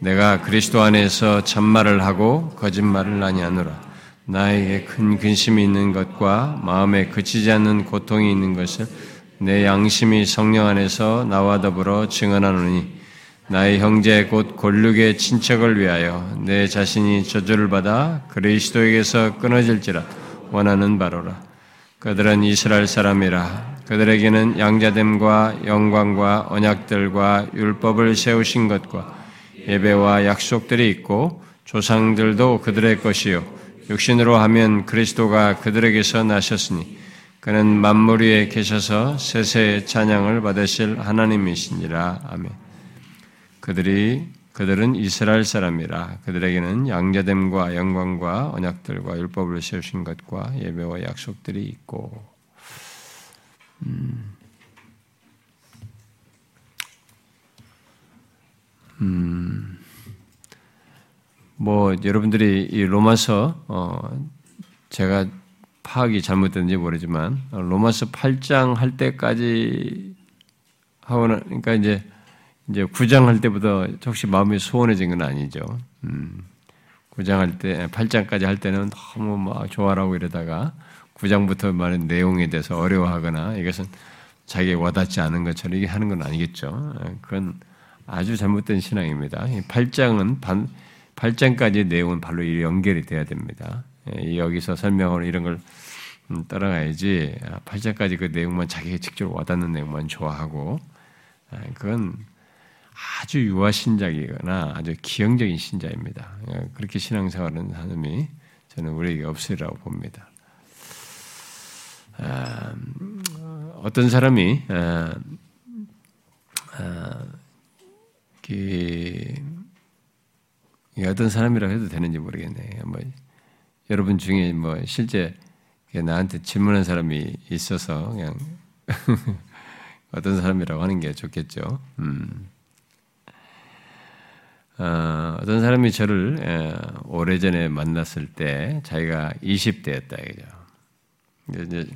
내가 그리스도 안에서 참말을 하고 거짓말을 아니하노라. 나에게 큰 근심이 있는 것과 마음에 그치지 않는 고통이 있는 것을 내 양심이 성령 안에서 나와 더불어 증언하노니 나의 형제 곧 골육의 친척을 위하여 내 자신이 저주를 받아 그리스도에게서 끊어질지라 원하는 바로라. 그들은 이스라엘 사람이라 그들에게는 양자됨과 영광과 언약들과 율법을 세우신 것과 예배와 약속들이 있고 조상들도 그들의 것이요 육신으로 하면 그리스도가 그들에게서 나셨으니 그는 만물 위에 계셔서 세세의 찬양을 받으실 하나님이시니라 아멘. 그들이 그들은 이스라엘 사람이라 그들에게는 양자됨과 영광과 언약들과 율법을 세우신 것과 예배와 약속들이 있고 음. 음. 뭐 여러분들이 이 로마서 어 제가 파악이 잘못됐는지 모르지만 로마서 8장 할 때까지 하고는 그러니까 이제 이제 9장 할 때부터 혹시 마음이 소원해진 건 아니죠. 음. 9장 할 때, 8장까지 할 때는 너무 막 좋아라고 이러다가 9장부터 말하는 내용에 대해서 어려워하거나 이것은 자기에 와닿지 않은 것처럼 이게 하는 건 아니겠죠. 그건 아주 잘못된 신앙입니다. 8장은 반, 8장까지 내용은 바로 연결이 돼야 됩니다. 예, 여기서 설명을 이런 걸 음, 따라가야지 8장까지 그 내용만 자기가 직접 와닿는 내용만 좋아하고 아, 그건 아주 유아 신자이거나 아주 기형적인 신자입니다. 예, 그렇게 신앙생활하는 사람이 저는 우리에게 없으리라고 봅니다. 아, 어떤 사람이 아, 어떤 사람이라고 해도 되는지 모르겠네. 뭐 여러분 중에 뭐 실제 나한테 질문한 사람이 있어서 그냥 어떤 사람이라고 하는 게 좋겠죠. 음. 어, 떤 사람이 저를 에, 오래전에 만났을 때 자기가 20대였다 이죠. 이제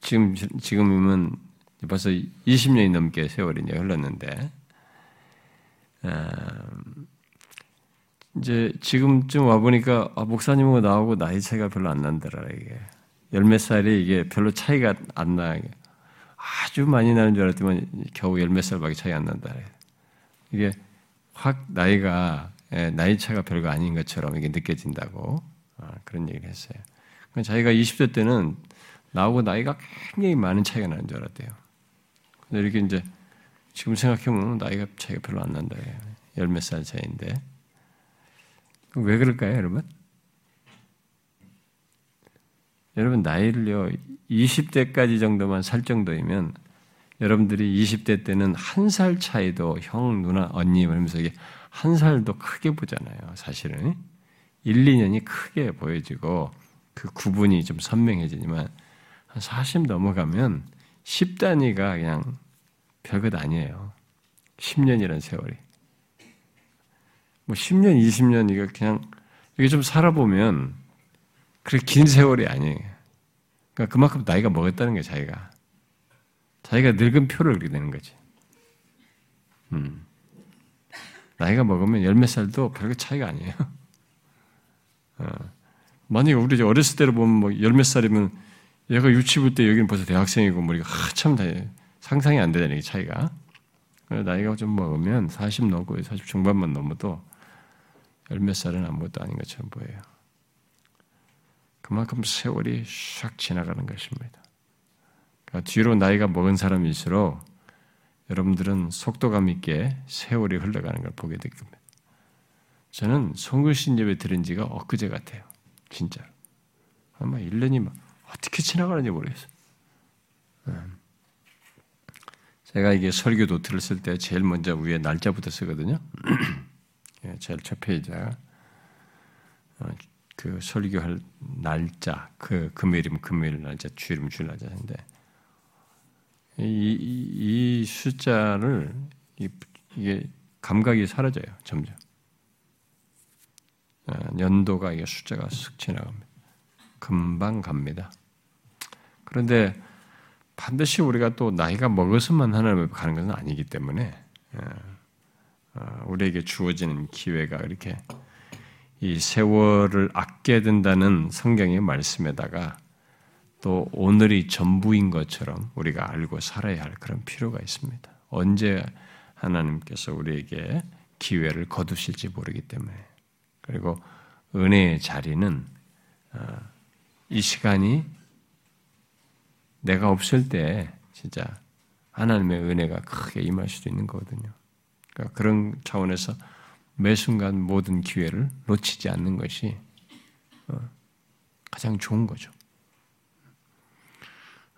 지금 지금이면 벌써 20년이 넘게 세월이 흘렀는데 어, 이제 지금쯤 와 보니까 아, 목사님하고 나하고 나이 차이가 별로 안 난다라 이게 열몇 살이 이게 별로 차이가 안 나. 아주 많이 나는 줄 알았더니 겨우 열몇 살밖에 차이 안 난다. 이게 확 나이가 예, 나이 차가 별거 아닌 것처럼 이게 느껴진다고 아, 그런 얘기를 했어요. 자기가 20대 때는 나하고 나이가 굉장히 많은 차이가 나는 줄 알았대요. 근데 이렇게 이제 지금 생각해보면 나이가 차이가 별로 안 난다. 열 몇 살 차이인데. 왜 그럴까요, 여러분? 여러분, 나이를요, 20대까지 정도만 살 정도이면 여러분들이 20대 때는 한 살 차이도 형, 누나, 언니 이러면서 이게 한 살도 크게 보잖아요. 사실은 1, 2년이 크게 보여지고 그 구분이 좀 선명해지지만 한 40 넘어가면 10단위가 그냥 별것 아니에요. 10년이라는 세월이. 뭐 10년, 20년 이거 그냥 이게 좀 살아보면 그렇게 긴 세월이 아니에요. 그러니까 그만큼 나이가 먹었다는 게 자기가. 자기가 늙은 표를 그리게 되는 거지. 음. 나이가 먹으면 열 몇 살도 별거 차이가 아니에요. 어. 만약에 우리 어렸을 때로 보면 뭐 열 몇 살이면 얘가 유치부 때 여기는 벌써 대학생이고 뭐 이거 한참 다 상상이 안 되잖아요, 차이가. 나이가 좀 먹으면 40 넘고 40 중반만 넘어도 열 몇 살은 아무것도 아닌 것처럼 보여요. 그만큼 세월이 샥 지나가는 것입니다. 그러니까 뒤로 나이가 먹은 사람일수록 여러분들은 속도감 있게 세월이 흘러가는 걸 보게 될 겁니다. 저는 송글신 예배 들은 지가 엊그제 같아요. 진짜로. 아마 1년이 막 어떻게 지나가는지 모르겠어요. 음. 제가 이게 설교 노트를 쓸 때 제일 먼저 위에 날짜부터 쓰거든요. 예, 제일 첫 페이지가 어, 그 설교할 날짜, 그 금요일이면 금요일 날짜, 주일이면 주일 날짜인데 이, 이, 이 숫자를 이, 게 감각이 사라져요 점점. 어, 연도가 이게 숫자가 쓱 지나갑니다. 금방 갑니다. 그런데 반드시 우리가 또 나이가 먹어서만 하나님을 가는 것은 아니기 때문에 예. 어, 우리에게 주어지는 기회가 이렇게 이 세월을 아껴야 된다는 성경의 말씀에다가 또 오늘이 전부인 것처럼 우리가 알고 살아야 할 그런 필요가 있습니다. 언제 하나님께서 우리에게 기회를 거두실지 모르기 때문에 그리고 은혜의 자리는 어, 이 시간이 내가 없을 때 진짜 하나님의 은혜가 크게 임할 수도 있는 거거든요. 그러니까 그런 차원에서 매 순간 모든 기회를 놓치지 않는 것이 어, 가장 좋은 거죠.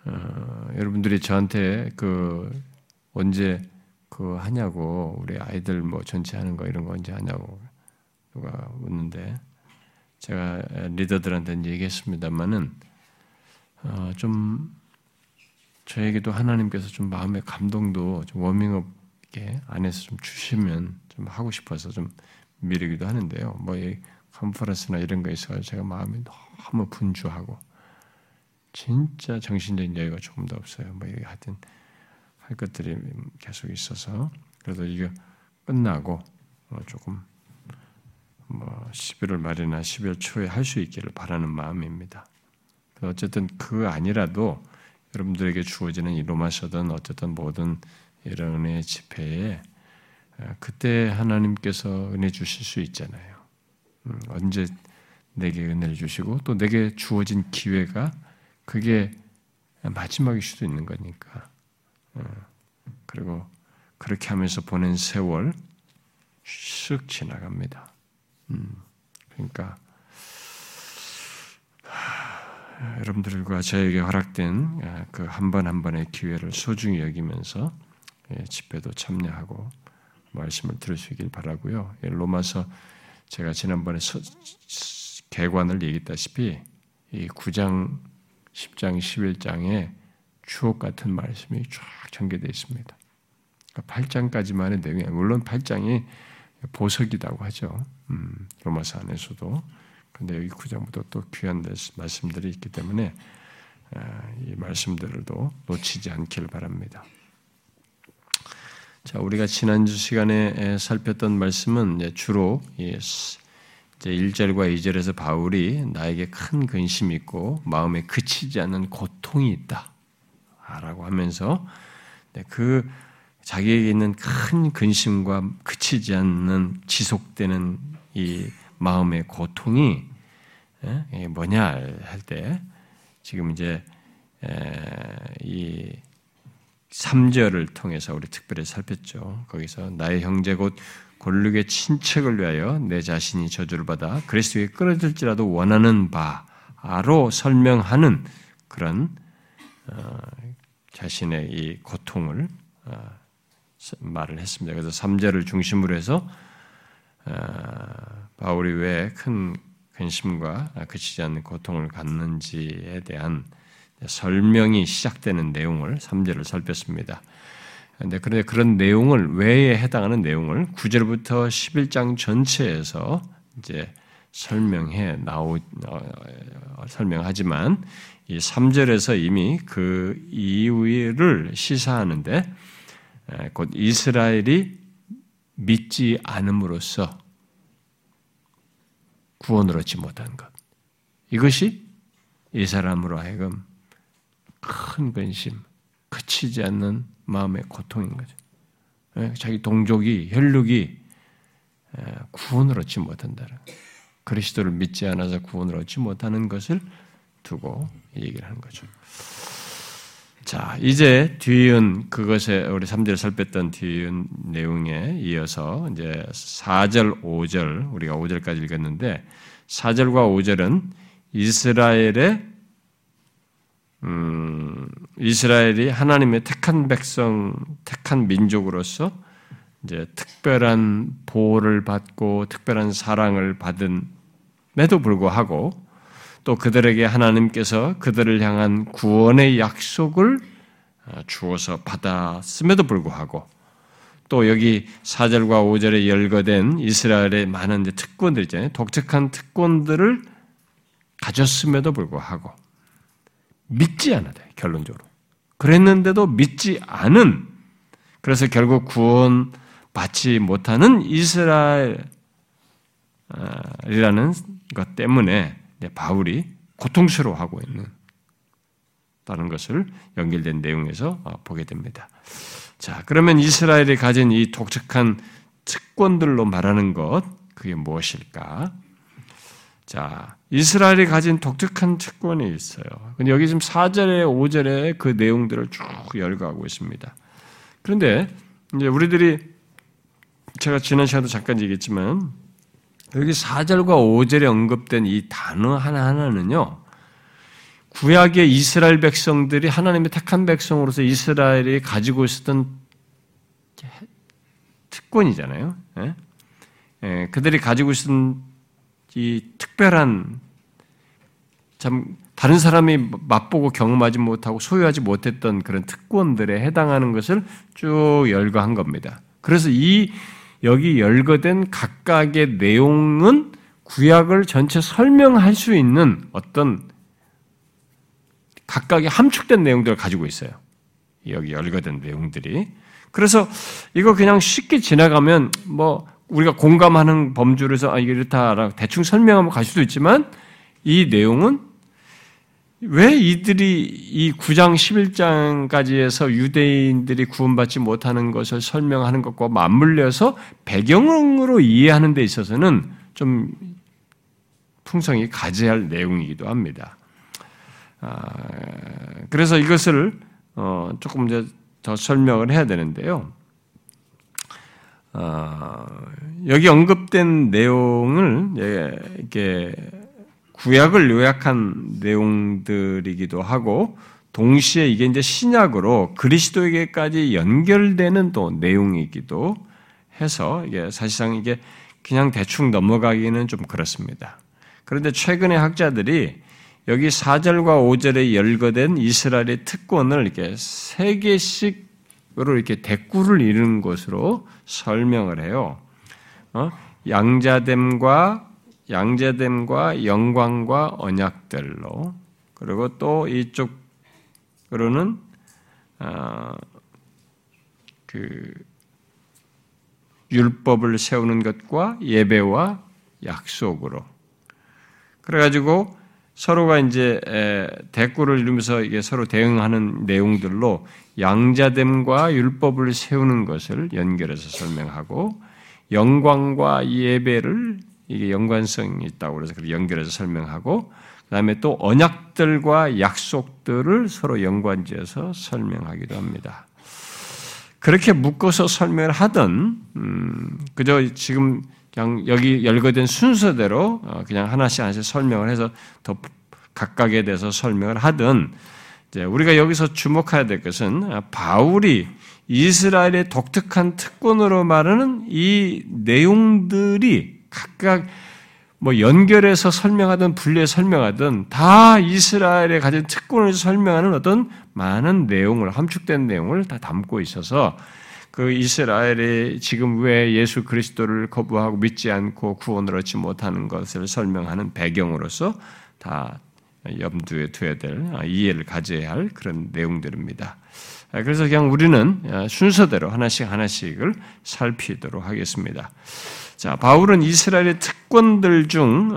어, 여러분들이 저한테 그 언제 그 하냐고 우리 아이들 뭐 전체 하는 거 이런 거 언제 하냐고 누가 묻는데 제가 리더들한테 얘기했습니다만은 어, 좀 저에게도 하나님께서 좀 마음의 감동도 좀 워밍업 게 안에서 좀 주시면 좀 하고 싶어서 좀 미루기도 하는데요. 뭐 이 컨퍼런스나 이런 거 있어서 제가 마음이 너무 분주하고 진짜 정신적인 여유가 조금 더 없어요. 뭐 하여튼 할 것들이 계속 있어서 그래도 이게 끝나고 어, 조금 뭐 11월 말이나 12월 초에 할 수 있기를 바라는 마음입니다. 어쨌든 그 아니라도 여러분들에게 주어지는 이 로마서든 어쨌든 모든 이런 은혜 집회에 어, 그때 하나님께서 은혜 주실 수 있잖아요. 음, 언제 내게 은혜를 주시고 또 내게 주어진 기회가 그게 마지막일 수도 있는 거니까. 어, 그리고 그렇게 하면서 보낸 세월 쓱 지나갑니다. 음, 그러니까 여러분들과 저에게 허락된 아, 그한 번한 번의 기회를 소중히 여기면서 예, 집회도 참여하고 말씀을 들으시길 바라고요. 예, 로마서 제가 지난번에 개관을 얘기했다시피 이 9장, 10장, 11장에 추억 같은 말씀이 쫙 전개되어 있습니다. 8장까지만의 그러니까 내용이 물론 8장이 보석이라고 하죠. 음, 로마서 안에서도. 근데 여기 9장부터 또 귀한 말씀들이 있기 때문에 아, 이 말씀들도 놓치지 않기를 바랍니다. 자, 우리가 지난주 시간에 살폈던 말씀은 주로 이제 1절과 2절에서 바울이 나에게 큰 근심이 있고 마음에 그치지 않는 고통이 있다. 라고 하면서 그 자기에게 있는 큰 근심과 그치지 않는 지속되는 이 마음의 고통이 뭐냐 할 때 지금 이제 이 3절을 통해서 우리 특별히 살폈죠. 거기서 나의 형제 곧 골육의 친척을 위하여 내 자신이 저주를 받아 그리스도에 끌어들지라도 원하는 바로 설명하는 그런 어, 자신의 이 고통을 어, 말을 했습니다. 그래서 3절을 중심으로 해서 어, 바울이 왜 큰 근심과 그치지 않는 고통을 갖는지에 대한 설명이 시작되는 내용을 3절을 살폈습니다. 그런데 그런데 그런 내용을 외에 해당하는 내용을 9절부터 11장 전체에서 이제 설명해 나오 어, 설명하지만 이 3절에서 이미 그 이유를 시사하는데 곧 이스라엘이 믿지 않음으로써 구원을 얻지 못한 것. 이것이 이 사람으로 하여금 큰 근심, 그치지 않는 마음의 고통인 거죠. 예, 자기 동족이, 혈육이 예, 구원을 얻지 못한다는 그리스도를 믿지 않아서 구원을 얻지 못하는 것을 두고 얘기를 하는 거죠. 자, 이제 뒤은 그것에 우리 3절 살폈던 뒤은 내용에 이어서 이제 4절, 5절 우리가 5절까지 읽었는데 4절과 5절은 이스라엘의 음, 이스라엘이 하나님의 택한 백성, 택한 민족으로서 이제 특별한 보호를 받고 특별한 사랑을 받은 에도 불구하고 또 그들에게 하나님께서 그들을 향한 구원의 약속을 어, 주어서 받았음에도 불구하고 또 여기 4절과 5절에 열거된 이스라엘의 많은 특권들 있잖아요. 독특한 특권들을 가졌음에도 불구하고 믿지 않아요. 결론적으로. 그랬는데도 믿지 않은 그래서 결국 구원 받지 못하는 이스라엘이라는 것 때문에 바울이 고통스러워하고 있는 다는 것을 연결된 내용에서 어, 보게 됩니다. 자, 그러면 이스라엘이 가진 이 독특한 특권들로 말하는 것, 그게 무엇일까? 자, 이스라엘이 가진 독특한 특권이 있어요. 근데 여기 지금 4절에 5절에 그 내용들을 쭉 열거하고 있습니다. 그런데 이제 우리들이 제가 지난 시간도 잠깐 얘기했지만 여기 4절과 5절에 언급된 이 단어 하나하나는요. 구약의 이스라엘 백성들이 하나님의 택한 백성으로서 이스라엘이 가지고 있었던 특권이잖아요. 예? 예, 그들이 가지고 있었던 이 특별한 참 다른 사람이 맛보고 경험하지 못하고 소유하지 못했던 그런 특권들에 해당하는 것을 쭉 열거한 겁니다. 그래서 이 여기 열거된 각각의 내용은 구약을 전체 설명할 수 있는 어떤 각각의 함축된 내용들을 가지고 있어요. 여기 열거된 내용들이. 그래서 이거 그냥 쉽게 지나가면 뭐 우리가 공감하는 범주에서 아 이게 이렇다라고 대충 설명하면 갈 수도 있지만 이 내용은 왜 이들이 이 9장 11장까지 해서 유대인들이 구원받지 못하는 것을 설명하는 것과 맞물려서 배경으로 이해하는 데 있어서는 좀 풍성히 가져야 할 내용이기도 합니다. 아, 그래서 이것을 어, 조금 이제 더 설명을 해야 되는데요. 어, 여기 언급된 내용을 이렇게 구약을 요약한 내용들이기도 하고 동시에 이게 이제 신약으로 그리스도에게까지 연결되는 또 내용이기도 해서 이게 사실상 이게 그냥 대충 넘어가기는 좀 그렇습니다. 그런데 최근에 학자들이 여기 4절과 5절에 열거된 이스라엘의 특권을 이렇게 세 개씩으로 이렇게 대꾸를 이루는 것으로 설명을 해요. 어? 양자됨과 양자됨과 영광과 언약들로. 그리고 또 이쪽으로는 어, 그 율법을 세우는 것과 예배와 약속으로. 그래가지고 서로가 이제 대꾸를 이루면서 이게 서로 대응하는 내용들로 양자됨과 율법을 세우는 것을 연결해서 설명하고 영광과 예배를 이게 연관성이 있다고 그래서 연결해서 설명하고 그다음에 또 언약들과 약속들을 서로 연관지어서 설명하기도 합니다. 그렇게 묶어서 설명을 하던 음, 그저 지금 그냥 여기 열거된 순서대로 어, 그냥 하나씩 하나씩 설명을 해서 더 각각에 대해서 설명을 하든 우리가 여기서 주목해야 될 것은 아, 바울이 이스라엘의 독특한 특권으로 말하는 이 내용들이 각각 뭐 연결해서 설명하든 분리해 설명하든 다 이스라엘의 가진 특권을 설명하는 어떤 많은 내용을 함축된 내용을 다 담고 있어서 그 이스라엘이 지금 왜 예수 그리스도를 거부하고 믿지 않고 구원을 얻지 못하는 것을 설명하는 배경으로서 다 염두에 둬야 될 아, 이해를 가져야 할 그런 내용들입니다. 아, 그래서 그냥 우리는 아, 순서대로 하나씩 하나씩을 살피도록 하겠습니다. 자, 바울은 이스라엘의 특권들 중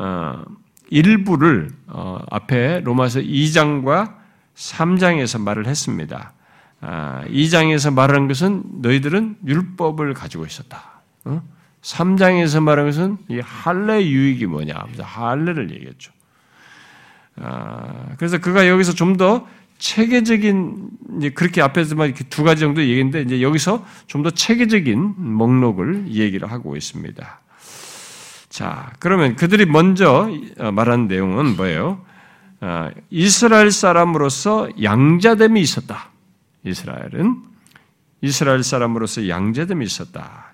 일부를 어, 앞에 로마서 2장과 3장에서 말을 했습니다. 2장에서 아, 말하는 것은 너희들은 율법을 가지고 있었다. 3장에서 어? 말하는 것은 이 할례 유익이 뭐냐 하면서 할례를 얘기했죠. 아, 그래서 그가 여기서 좀 더 체계적인 이제 그렇게 앞에서만 이렇게 두 가지 정도 얘기인데 이제 여기서 좀 더 체계적인 목록을 얘기를 하고 있습니다. 자, 그러면 그들이 먼저 어, 말한 내용은 뭐예요? 아, 이스라엘 사람으로서 양자됨이 있었다. 이스라엘은 이스라엘 사람으로서 양자됨이 있었다.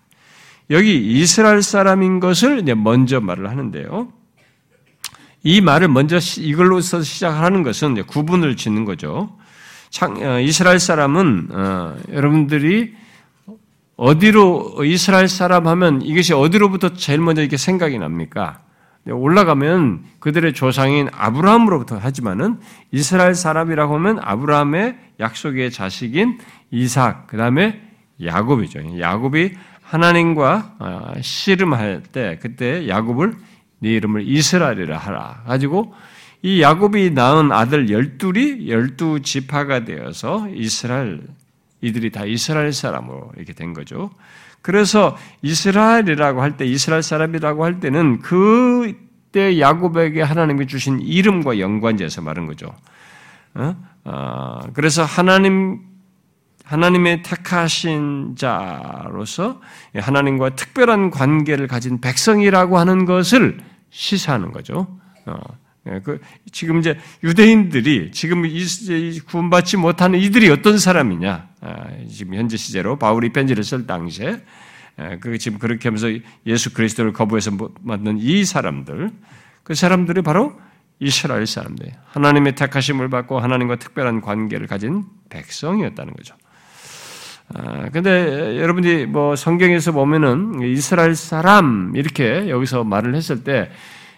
여기 이스라엘 사람인 것을 먼저 말을 하는데요. 이 말을 먼저 이걸로서 시작하는 것은 구분을 짓는 거죠. 어, 이스라엘 사람은 어, 여러분들이 어디로 이스라엘 사람 하면 이것이 어디로부터 제일 먼저 이렇게 생각이 납니까? 올라가면 그들의 조상인 아브라함으로부터 하지만은 이스라엘 사람이라고 하면 아브라함의 약속의 자식인 이삭, 그 다음에 야곱이죠. 야곱이 하나님과 어, 씨름할 때 그때 야곱을 네 이름을 이스라엘이라 하라 가지고 이 야곱이 낳은 아들 열둘이 열두 지파가 되어서 이스라엘 이들이 다 이스라엘 사람으로 이렇게 된 거죠. 그래서 이스라엘이라고 할 때 이스라엘 사람이라고 할 때는 그때 야곱에게 하나님이 주신 이름과 연관지어서 말한 거죠. 어? 어, 그래서 하나님 하나님의 택하신 자로서 하나님과 특별한 관계를 가진 백성이라고 하는 것을 시사하는 거죠. 어, 예, 그 지금 이제 유대인들이 지금 구원받지 못하는 이들이 어떤 사람이냐? 아, 지금 현재 시제로 바울이 편지를 쓸 당시에 예, 그 지금 그렇게 하면서 예수 그리스도를 거부해서 만든 이 사람들, 그 사람들이 바로 이스라엘 사람들, 하나님의 택하심을 받고 하나님과 특별한 관계를 가진 백성이었다는 거죠. 아, 근데 여러분이 뭐 성경에서 보면은 이스라엘 사람 이렇게 여기서 말을 했을 때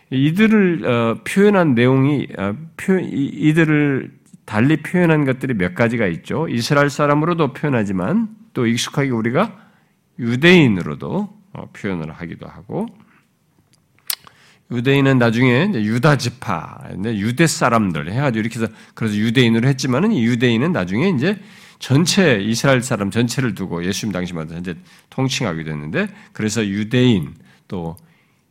이들을 어, 표현한 내용이 어, 표, 이들을 달리 표현한 것들이 몇 가지가 있죠. 이스라엘 사람으로도 표현하지만 또 익숙하게 우리가 유대인으로도 어, 표현을 하기도 하고 유대인은 나중에 유다 지파, 유대 사람들 해가지고 이렇게 해서 그래서 유대인으로 했지만은 유대인은 나중에 이제 전체 이스라엘 사람 전체를 두고 예수님 당시마다 현재 통칭하게 됐는데 그래서 유대인 또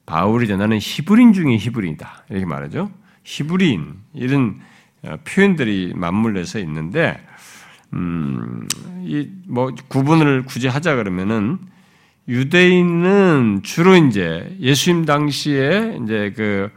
바울이 나는 히브리인 중에 히브리인이다 이렇게 말하죠. 히브리인 이런 어, 표현들이 맞물려서 있는데 음, 이 뭐 구분을 굳이 하자 그러면은 유대인은 주로 이제 예수님 당시에 이제 그,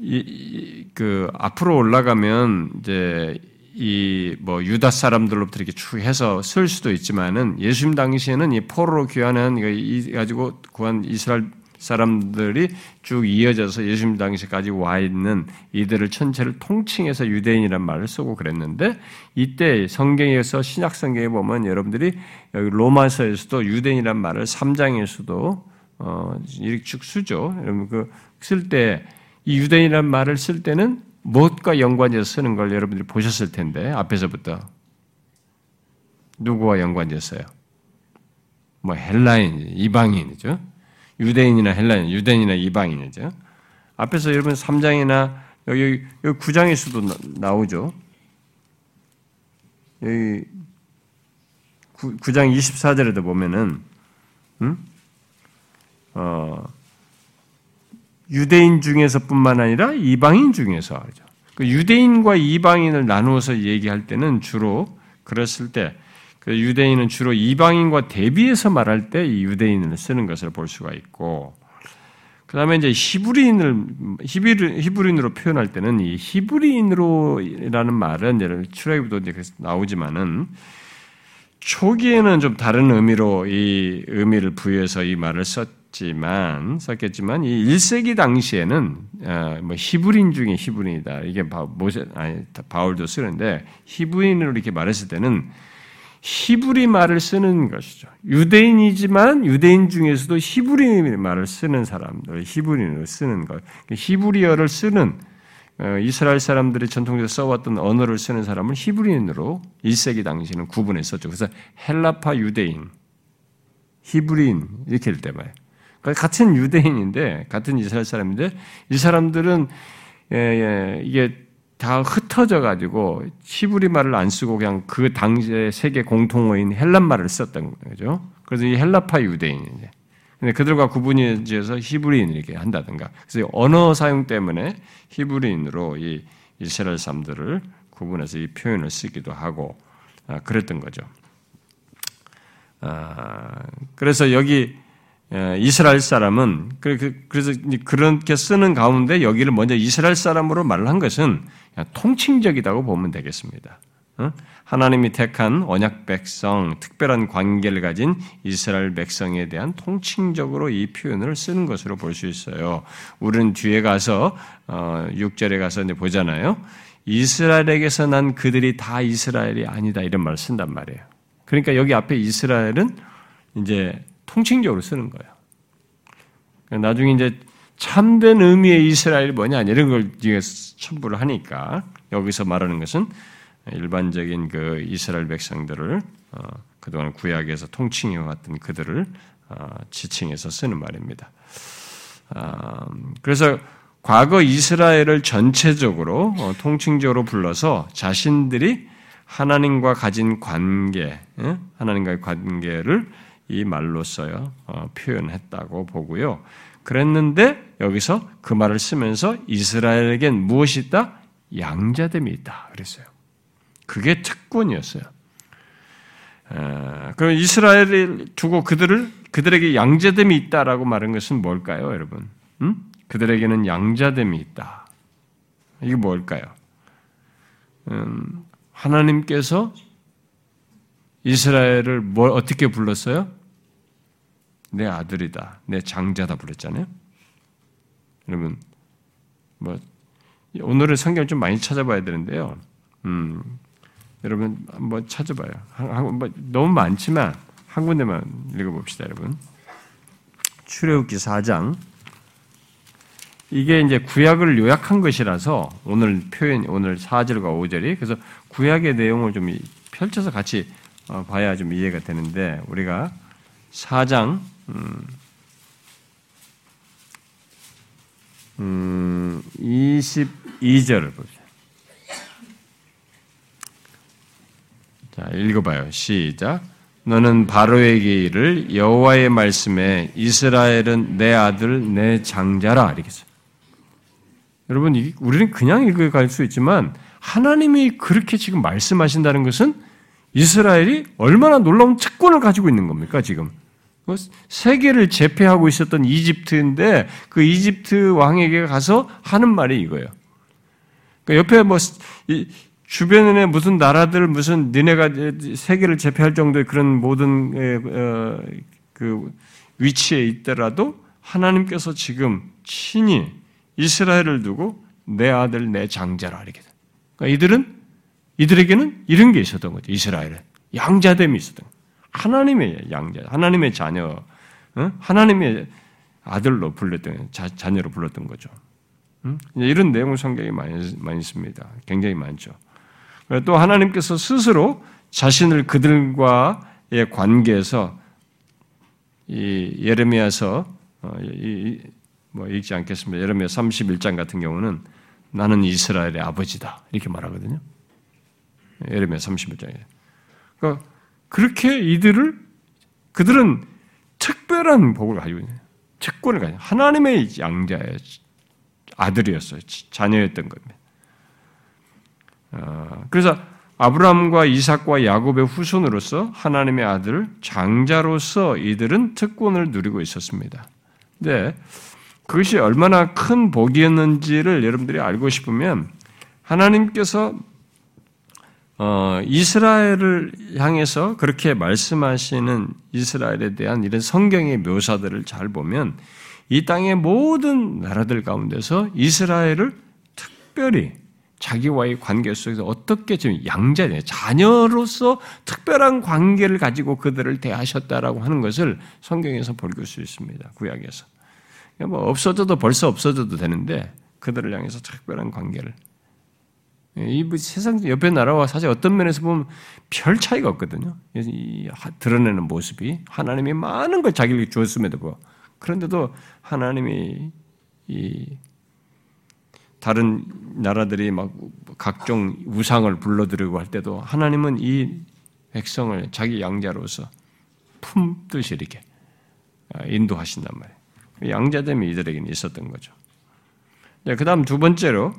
이, 그 앞으로 올라가면 이제 이 뭐 유다 사람들로부터 이렇게 쭉 해서 쓸 수도 있지만은 예수님 당시에는 이 포로로 귀환한 이 가지고 구한 이스라엘 사람들이 쭉 이어져서 예수님 당시까지 와 있는 이들을 전체를 통칭해서 유대인이란 말을 쓰고 그랬는데 이때 성경에서 신약 성경에 보면 여러분들이 여기 로마서에서도 유대인이란 말을 3장에서도 어, 이렇게 쭉 쓰죠. 여러분 그 쓸 때 이 유대인이란 말을 쓸 때는 무엇과 연관해서 쓰는 걸 여러분들이 보셨을 텐데 앞에서부터 누구와 연관돼서요? 뭐 헬라인, 이방인이죠. 유대인이나 헬라인, 유대인이나 이방인이죠. 앞에서 여러분 3장이나 여기, 여기 9장에서도 나, 오죠 여기 9, 9장 24절에도 보면은 음? 어, 유대인 중에서뿐만 아니라 이방인 중에서 하죠. 그 유대인과 이방인을 나누어서 얘기할 때는 주로 그랬을 때그 유대인은 주로 이방인과 대비해서 말할 때 이 유대인을 쓰는 것을 볼 수가 있고, 그 다음에 이제 히브리인을, 히브리 인으로 표현할 때는 이 히브리인으로라는 말은 이제 출애굽도 이제 나오지만은 초기에는 좀 다른 의미로 이 의미를 부여해서 이 말을 썼 지만 썼겠지만 이 1세기 당시에는 어, 뭐 히브리인 중에 히브리인이다 이게 모세 아니 바울도 쓰는데 히브리인으로 이렇게 말했을 때는 히브리 말을 쓰는 것이죠. 유대인이지만 유대인 중에서도 히브리 말을 쓰는 사람들, 히브리를 쓰는 것, 히브리어를 쓰는 어, 이스라엘 사람들이 전통적으로 써왔던 언어를 쓰는 사람을 히브리인으로 1세기 당시에는 구분했었죠. 그래서 헬라파 유대인, 히브리인 이렇게 될때 말이에요. 그러니까 같은 유대인인데 같은 이스라엘 사람인데 이 사람들은 예, 예, 이게 다 흩어져 가지고 히브리 말을 안 쓰고 그냥 그 당시의 세계 공통어인 헬란 말을 썼던 거죠. 그래서 이 헬라파 유대인이제 근데 그들과 구분이 지어서 히브리인 이렇게 한다든가. 그래서 언어 사용 때문에 히브리인으로 이 이스라엘 사람들을 구분해서 이 표현을 쓰기도 하고 아, 그랬던 거죠. 아, 그래서 여기 예, 이스라엘 사람은 그, 그, 그래서 그렇게 쓰는 가운데 여기를 먼저 이스라엘 사람으로 말을 한 것은 통칭적이다고 보면 되겠습니다. 어? 하나님이 택한 언약 백성, 특별한 관계를 가진 이스라엘 백성에 대한 통칭적으로 이 표현을 쓰는 것으로 볼 수 있어요. 우리는 뒤에 가서 6절에 어, 가서 이제 보잖아요. 이스라엘에게서 난 그들이 다 이스라엘이 아니다 이런 말을 쓴단 말이에요. 그러니까 여기 앞에 이스라엘은 이제 통칭적으로 쓰는 거예요. 나중에 이제 참된 의미의 이스라엘이 뭐냐 이런 걸 첨부를 하니까 여기서 말하는 것은 일반적인 그 이스라엘 백성들을 어, 그동안 구약에서 통칭해 왔던 그들을 지칭해서 쓰는 말입니다. 그래서 과거 이스라엘을 전체적으로 통칭적으로 불러서 자신들이 하나님과 가진 관계, 하나님과의 관계를 이 말로써요 어, 표현했다고 보고요. 그랬는데 여기서 그 말을 쓰면서 이스라엘에겐 무엇이 있다? 양자됨이 있다. 그랬어요. 그게 특권이었어요. 그럼 이스라엘을 두고 그들을 그들에게 양자됨이 있다라고 말한 것은 뭘까요, 여러분? 음? 그들에게는 양자됨이 있다. 이게 뭘까요? 음, 하나님께서 이스라엘을 뭘 어떻게 불렀어요? 내 아들이다, 내 장자다 부르잖아요. 여러분, 뭐 오늘은 성경 좀 많이 찾아봐야 되는데요. 음, 여러분 한번 찾아봐요. 한, 한, 뭐, 너무 많지만 한 군데만 읽어봅시다, 여러분. 출애굽기 4장. 이게 이제 구약을 요약한 것이라서 오늘 표현, 오늘 4절과 5절이 그래서 구약의 내용을 좀 펼쳐서 같이 어, 봐야 좀 이해가 되는데 우리가 4장 음, 음, 22절을 보세요. 자, 읽어봐요. 시작. 너는 바로에게 이를 여호와의 말씀에 이스라엘은 내 아들 내 장자라 이렇게 써. 여러분, 우리는 그냥 읽어갈 수 있지만 하나님이 그렇게 지금 말씀하신다는 것은 이스라엘이 얼마나 놀라운 특권을 가지고 있는 겁니까, 지금? 그 세계를 제패하고 있었던 이집트인데 그 이집트 왕에게 가서 하는 말이 이거예요. 그러니까 옆에 뭐 주변에 무슨 나라들 무슨 니네가 세계를 제패할 정도의 그런 모든 어, 그 위치에 있더라도 하나님께서 지금 친히 이스라엘을 두고 내 아들 내 장자라 이렇게. 그러니까 이들은 이들에게는 이런 게 있었던 거죠. 이스라엘은 양자됨이 있었던 거예요. 하나님의 양자, 하나님의 자녀, 하나님의 아들로 불렀던 자, 자녀로 불렀던 거죠. 이런 내용을 성경에 많이, 많이 있습니다. 굉장히 많죠. 또 하나님께서 스스로 자신을 그들과의 관계에서 이 예레미야서 어, 이, 뭐 읽지 않겠습니다. 예레미야 31장 같은 경우는 나는 이스라엘의 아버지다 이렇게 말하거든요. 예레미야 31장에. 그러니까 그렇게 이들을 그들은 특별한 복을 가지고 있는 특권을 가지고 하나님의 양자의 아들이었어요. 자녀였던 겁니다. 어, 그래서 아브라함과 이삭과 야곱의 후손으로서 하나님의 아들 장자로서 이들은 특권을 누리고 있었습니다. 근데 그것이 얼마나 큰 복이었는지를 여러분들이 알고 싶으면 하나님께서 어, 이스라엘을 향해서 그렇게 말씀하시는 이스라엘에 대한 이런 성경의 묘사들을 잘 보면 이 땅의 모든 나라들 가운데서 이스라엘을 특별히 자기와의 관계 속에서 어떻게 지금 양자, 자녀로서 특별한 관계를 가지고 그들을 대하셨다라고 하는 것을 성경에서 볼수 있습니다. 구약에서. 뭐 없어져도 벌써 없어져도 되는데 그들을 향해서 특별한 관계를 예, 이뭐 세상 옆에 나라와 사실 어떤 면에서 보면 별 차이가 없거든요. 이 드러내는 모습이 하나님이 많은 걸 자기에게 주었음에도 불 그런데도 하나님이 이 다른 나라들이 막 각종 우상을 불러들이고 할 때도 하나님은 이 백성을 자기 양자로서 품듯이 이렇게 인도하신단 말이에요. 양자됨이 이들에게는 있었던 거죠. 그 다음 두 번째로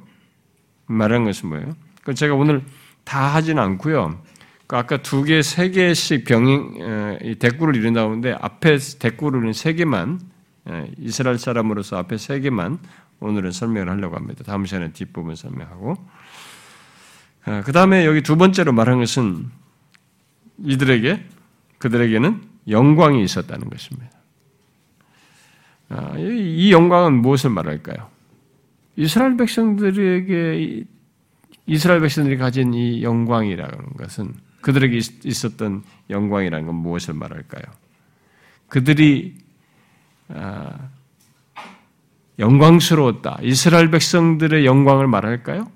말하는 것은 뭐예요? 그 제가 오늘 다 하진 않고요. 그 아까 두 개, 세 개씩 병행, 대꾸를 이룬 다는데 앞에 대꾸를 세 개만, 이스라엘 사람으로서 앞에 세 개만 오늘은 설명을 하려고 합니다. 다음 시간에 뒷부분 설명하고. 그 다음에 여기 두 번째로 말한 것은 이들에게, 그들에게는 영광이 있었다는 것입니다. 아, 이 영광은 무엇을 말할까요? 이스라엘 백성들에게 이스라엘 백성들이 가진 이 영광이라는 것은 그들에게 있었던 영광이라는 건 무엇을 말할까요? 그들이 아, 영광스러웠다. 이스라엘 백성들의 영광을 말할까요?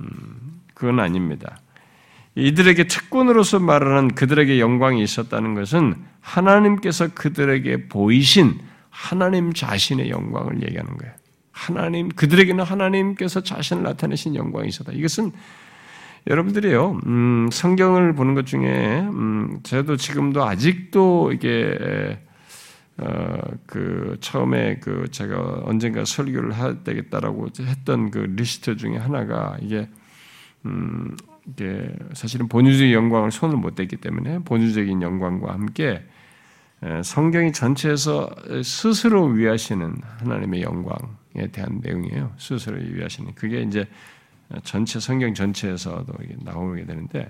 음, 그건 아닙니다. 이들에게 특권으로서 말하는 그들에게 영광이 있었다는 것은 하나님께서 그들에게 보이신 하나님 자신의 영광을 얘기하는 거예요. 하나님 그들에게는 하나님께서 자신을 나타내신 영광이 있었다. 이것은 여러분들이요, 음, 성경을 보는 것 중에, 음, 저도 지금도 아직도 이게, 어, 그, 처음에 그, 제가 언젠가 설교를 해야 되겠다라고 했던 그 리스트 중에 하나가 이게, 음, 이게 사실은 본유적인 영광을 손을 못 댔기 때문에 본유적인 영광과 함께 성경이 전체에서 스스로 위하시는 하나님의 영광에 대한 내용이에요. 스스로 위하시는. 그게 이제 전체 성경 전체에서도 나오게 되는데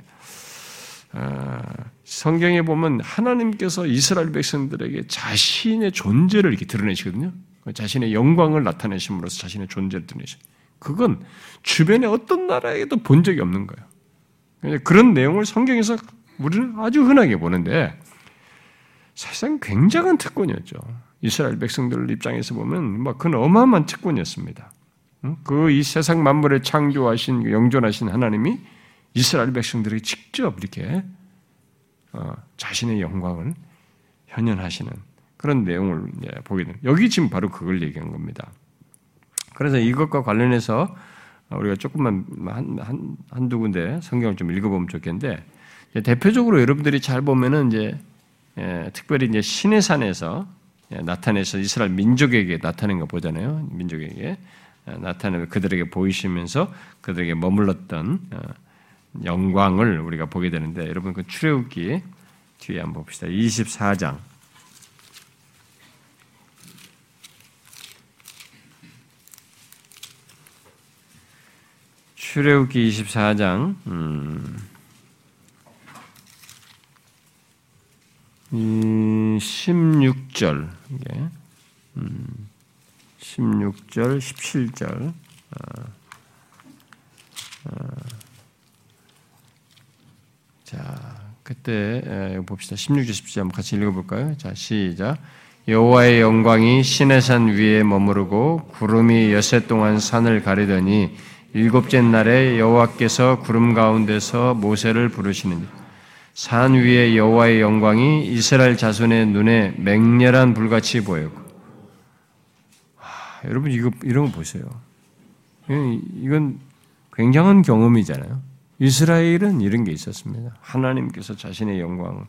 아, 성경에 보면 하나님께서 이스라엘 백성들에게 자신의 존재를 이렇게 드러내시거든요. 자신의 영광을 나타내심으로써 자신의 존재를 드러내시. 그건 주변의 어떤 나라에도 본 적이 없는 거예요. 그런 내용을 성경에서 우리는 아주 흔하게 보는데 사실상 굉장한 특권이었죠. 이스라엘 백성들 입장에서 보면 막 그건 어마어마한 특권이었습니다. 그 이 세상 만물을 창조하신 그 영존하신 하나님이 이스라엘 백성들에게 직접 이렇게 어, 자신의 영광을 현현하시는 그런 내용을 보게 됩니다. 여기 지금 바로 그걸 얘기한 겁니다. 그래서 이것과 관련해서 우리가 조금만 한, 한, 한두 군데 성경을 좀 읽어보면 좋겠는데 대표적으로 여러분들이 잘 보면은 이제 예, 특별히 이제 신의 산에서 예, 나타내서 이스라엘 민족에게 나타낸 거 보잖아요. 민족에게 나타내며 그들에게 보이시면서 그들에게 머물렀던 어, 영광을 우리가 보게 되는데 여러분 그 출애굽기 뒤에 한번 봅시다. 24장 출애굽기 24장 음, 16절 이게 음, 16절, 17절. 어, 어. 자, 그때 봅시다. 16절, 17절 한번 같이 읽어볼까요? 자, 시작. 여호와의 영광이 시내 산 위에 머무르고 구름이 여세 동안 산을 가리더니 일곱째 날에 여호와께서 구름 가운데서 모세를 부르시는 산 위에 여호와의 영광이 이스라엘 자손의 눈에 맹렬한 불같이 보였고 여러분 이거 이런 거 보세요. 이건 굉장한 경험이잖아요. 이스라엘은 이런 게 있었습니다. 하나님께서 자신의 영광을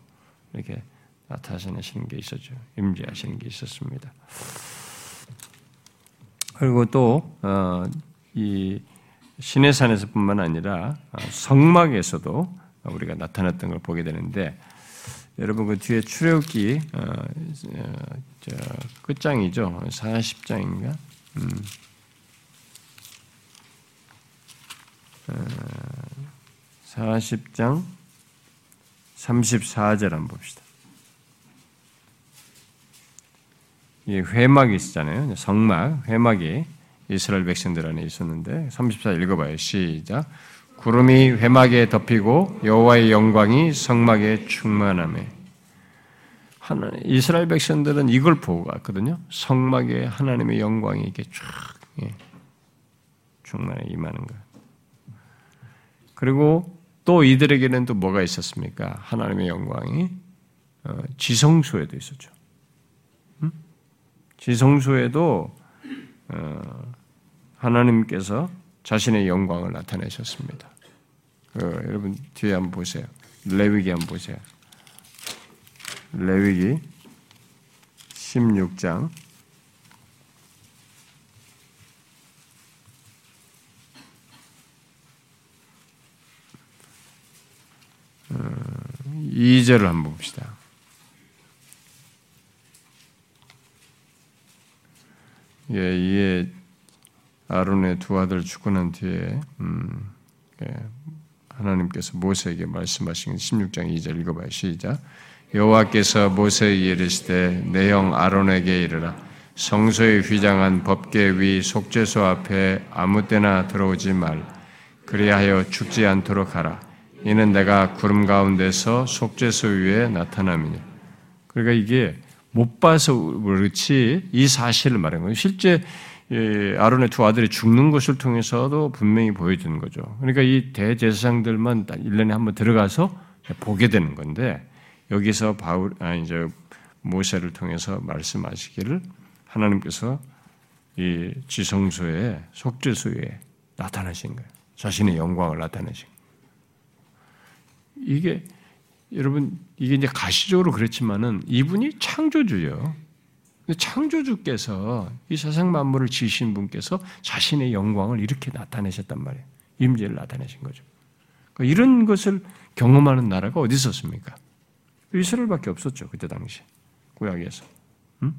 이렇게 나타내시는 게 있었죠. 임재하시는 게 있었습니다. 그리고 또이 어, 시내산에서뿐만 아니라 어, 성막에서도 우리가 나타났던 걸 보게 되는데 여러분 그 뒤에 출애굽기 어, 어, 끝장이죠. 40장인가? 음. 어, 40장 34절 한번 봅시다. 이 회막이 있잖아요. 성막, 회막이 이스라엘 백성들 안에 있었는데 34 읽어봐요. 시작. 구름이 회막에 덮이고 여호와의 영광이 성막에 충만함에 하나님, 이스라엘 백성들은 이걸 보고 갔거든요. 성막에 하나님의 영광이 이렇게 쫙 예, 충만해 임하는 거. 그리고 또 이들에게는 또 뭐가 있었습니까? 하나님의 영광이 어, 지성소에도 있었죠. 음? 지성소에도 어, 하나님께서 자신의 영광을 나타내셨습니다. 그, 여러분 뒤에 한번 보세요. 레위기 한번 보세요. 레위기 16장 어, 2절을 한번 봅시다. 예, 이에 아론의 두 아들 죽고 난 뒤에 음, 예, 하나님께서 모세에게 말씀하신 16장 2절 읽어봐요. 시작. 여호와께서 모세에게 이르시되 내 형 아론에게 이르라 성소에 휘장한 법계 위 속죄소 앞에 아무 때나 들어오지 말 그리하여 죽지 않도록 하라 이는 내가 구름 가운데서 속죄소 위에 나타남이니 그러니까 이게 못 봐서 그렇지 이 사실을 말하는 거예요. 실제 아론의 두 아들이 죽는 것을 통해서도 분명히 보여주는 거죠. 그러니까 이 대제사장들만 1년에 한번 들어가서 보게 되는 건데 여기서 바울 아 이제 모세를 통해서 말씀하시기를 하나님께서 이 지성소에 속죄소에 나타나신 거예요. 자신의 영광을 나타내신 거예요. 이게 여러분 이게 이제 가시적으로 그렇지만은 이분이 창조주예요. 창조주께서 이 세상 만물을 지으신 분께서 자신의 영광을 이렇게 나타내셨단 말이에요. 임재를 나타내신 거죠. 그러니까 이런 것을 경험하는 나라가 어디 있었습니까? 이스라엘밖에 없었죠. 그때 당시 구약에서. 음?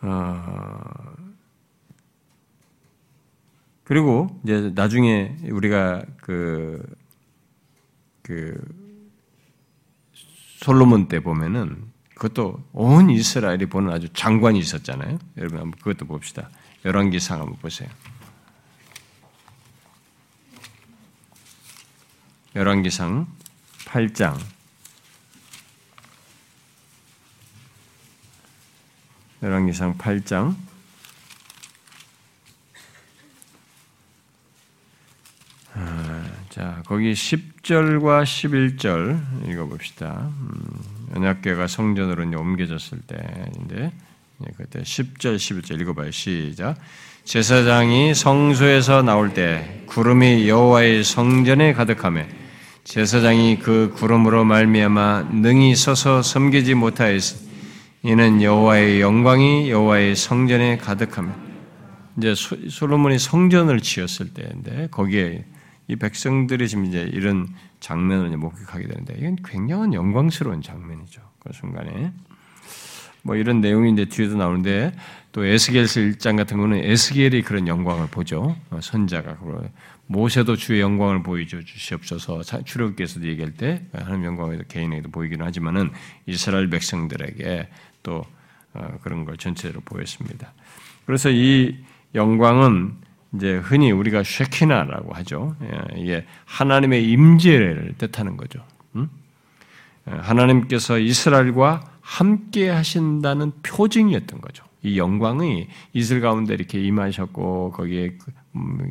어... 그리고 이제 나중에 우리가 그, 그, 솔로몬 때 보면은 그것도 온 이스라엘이 보는 아주 장관이 있었잖아요. 여러분 한번 그것도 봅시다. 열왕기상 한번 보세요. 열왕기상 8장 열왕기상 8장 아, 자, 거기 10절과 11절 읽어봅시다. 음, 연약교가 성전으로 이제 옮겨졌을 때인데, 그때 10절, 11절 읽어봐요. 시작. 제사장이 성소에서 나올 때 구름이 여호와의 성전에 가득하며 제사장이 그 구름으로 말미암아 능히 서서 섬기지 못하였으 이는 여호와의 영광이 여호와의 성전에 가득하며 이제 솔로몬이 성전을 지었을 때인데 거기에 이 백성들이 지금 이제 이런 장면을 목격하게 되는데 이건 굉장한 영광스러운 장면이죠. 그 순간에 뭐 이런 내용이 이제 뒤에도 나오는데 또 에스겔서 1장 같은 거는 에스겔이 그런 영광을 보죠. 어, 선자가 모세도 주의 영광을 보여줘 주시옵소서. 출애굽께서도 얘기할 때 하나님 영광에도 개인에게도 보이기는 하지만은 이스라엘 백성들에게 또 어, 그런 걸 전체적으로 보였습니다. 그래서 이 영광은 이제 흔히 우리가 쉐키나라고 하죠. 예, 이게 하나님의 임재를 뜻하는 거죠. 음? 예, 하나님께서 이스라엘과 함께 하신다는 표징이었던 거죠. 이 영광이 이슬 가운데 이렇게 임하셨고 거기에 그, 음,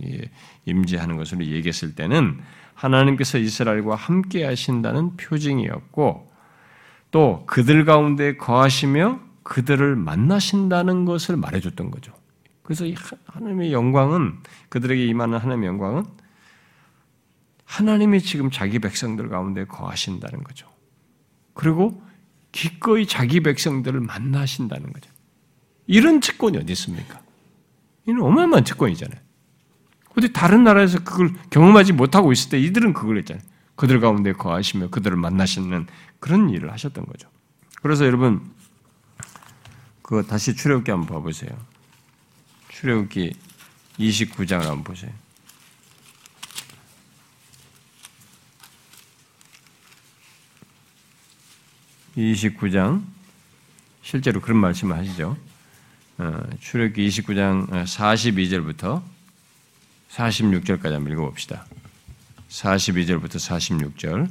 임재하는 것으로 얘기했을 때는 하나님께서 이스라엘과 함께 하신다는 표징이었고 또 그들 가운데 거하시며 그들을 만나신다는 것을 말해줬던 거죠. 그래서 이 하나님의 영광은 그들에게 임하는 하나님의 영광은 하나님이 지금 자기 백성들 가운데 거하신다는 거죠. 그리고 기꺼이 자기 백성들을 만나신다는 거죠. 이런 측권이 어디 있습니까? 이는 어마어마한 측권이잖아요. 근데 다른 나라에서 그걸 경험하지 못하고 있을 때 이들은 그걸 했잖아요. 그들 가운데 거하시며 그들을 만나시는 그런 일을 하셨던 거죠. 그래서 여러분 그 다시 출애굽기 한번 봐보세요. 출애굽기 29장을 한번 보세요. 29장 실제로 그런 말씀을 하시죠. 어, 출애굽기 29장 42절부터 어, 46절까지 한번 읽어봅시다. 42절부터 46절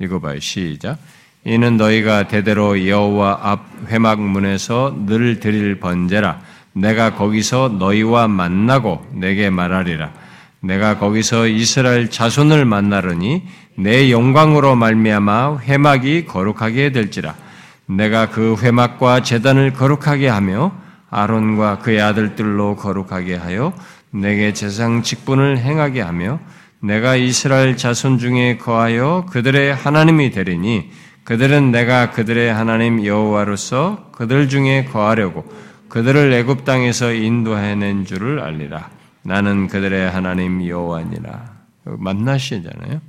읽어봐요. 시작. 이는 너희가 대대로 여호와 앞 회막문에서 늘 드릴 번제라. 내가 거기서 너희와 만나고 내게 말하리라. 내가 거기서 이스라엘 자손을 만나르니 내 영광으로 말미암아 회막이 거룩하게 될지라. 내가 그 회막과 제단을 거룩하게 하며 아론과 그의 아들들로 거룩하게 하여 내게 제상 직분을 행하게 하며 내가 이스라엘 자손 중에 거하여 그들의 하나님이 되리니 그들은 내가 그들의 하나님 여호와로서 그들 중에 거하려고 그들을 애굽 땅에서 인도해낸 줄을 알리라. 나는 그들의 하나님 여호와니라. 만나시잖아요.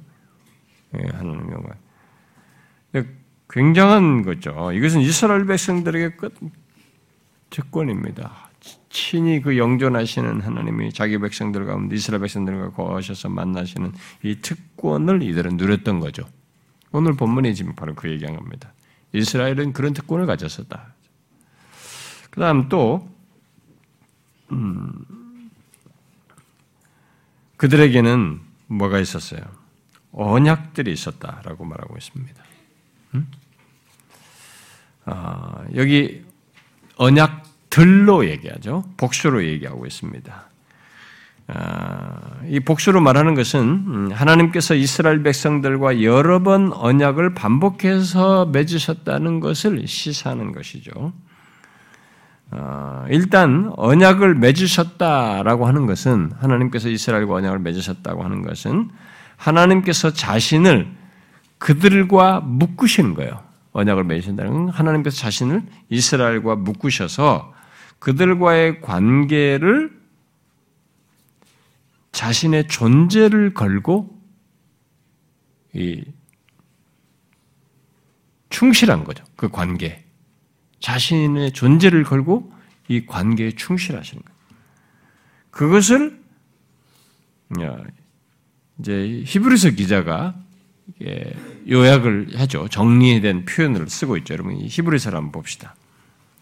예, 하나님 여호와. 굉장한 거죠. 이것은 이스라엘 백성들에게 끝 특권입니다. 친히 그 영존하시는 하나님이 자기 백성들 가운데 이스라엘 백성들과 거하셔서 만나시는 이 특권을 이들은 누렸던 거죠. 오늘 본문이 지금 바로 그 얘기한 겁니다. 이스라엘은 그런 특권을 가졌었다. 그 다음 또, 음, 그들에게는 뭐가 있었어요? 언약들이 있었다라고 말하고 있습니다. 음? 아, 여기 언약 들로 얘기하죠. 복수로 얘기하고 있습니다. 아, 이 복수로 말하는 것은 음, 하나님께서 이스라엘 백성들과 여러 번 언약을 반복해서 맺으셨다는 것을 시사하는 것이죠. 아, 일단 언약을 맺으셨다라고 하는 것은 하나님께서 이스라엘과 언약을 맺으셨다고 하는 것은 하나님께서 자신을 그들과 묶으시는 거예요. 언약을 맺으신다는 건 하나님께서 자신을 이스라엘과 묶으셔서 그들과의 관계를 자신의 존재를 걸고 이 충실한 거죠. 그 관계. 자신의 존재를 걸고 이 관계에 충실하시는 거예요. 그것을 이제 히브리서 기자가 요약을 하죠. 정리된 표현을 쓰고 있죠. 여러분 히브리서를 한번 봅시다.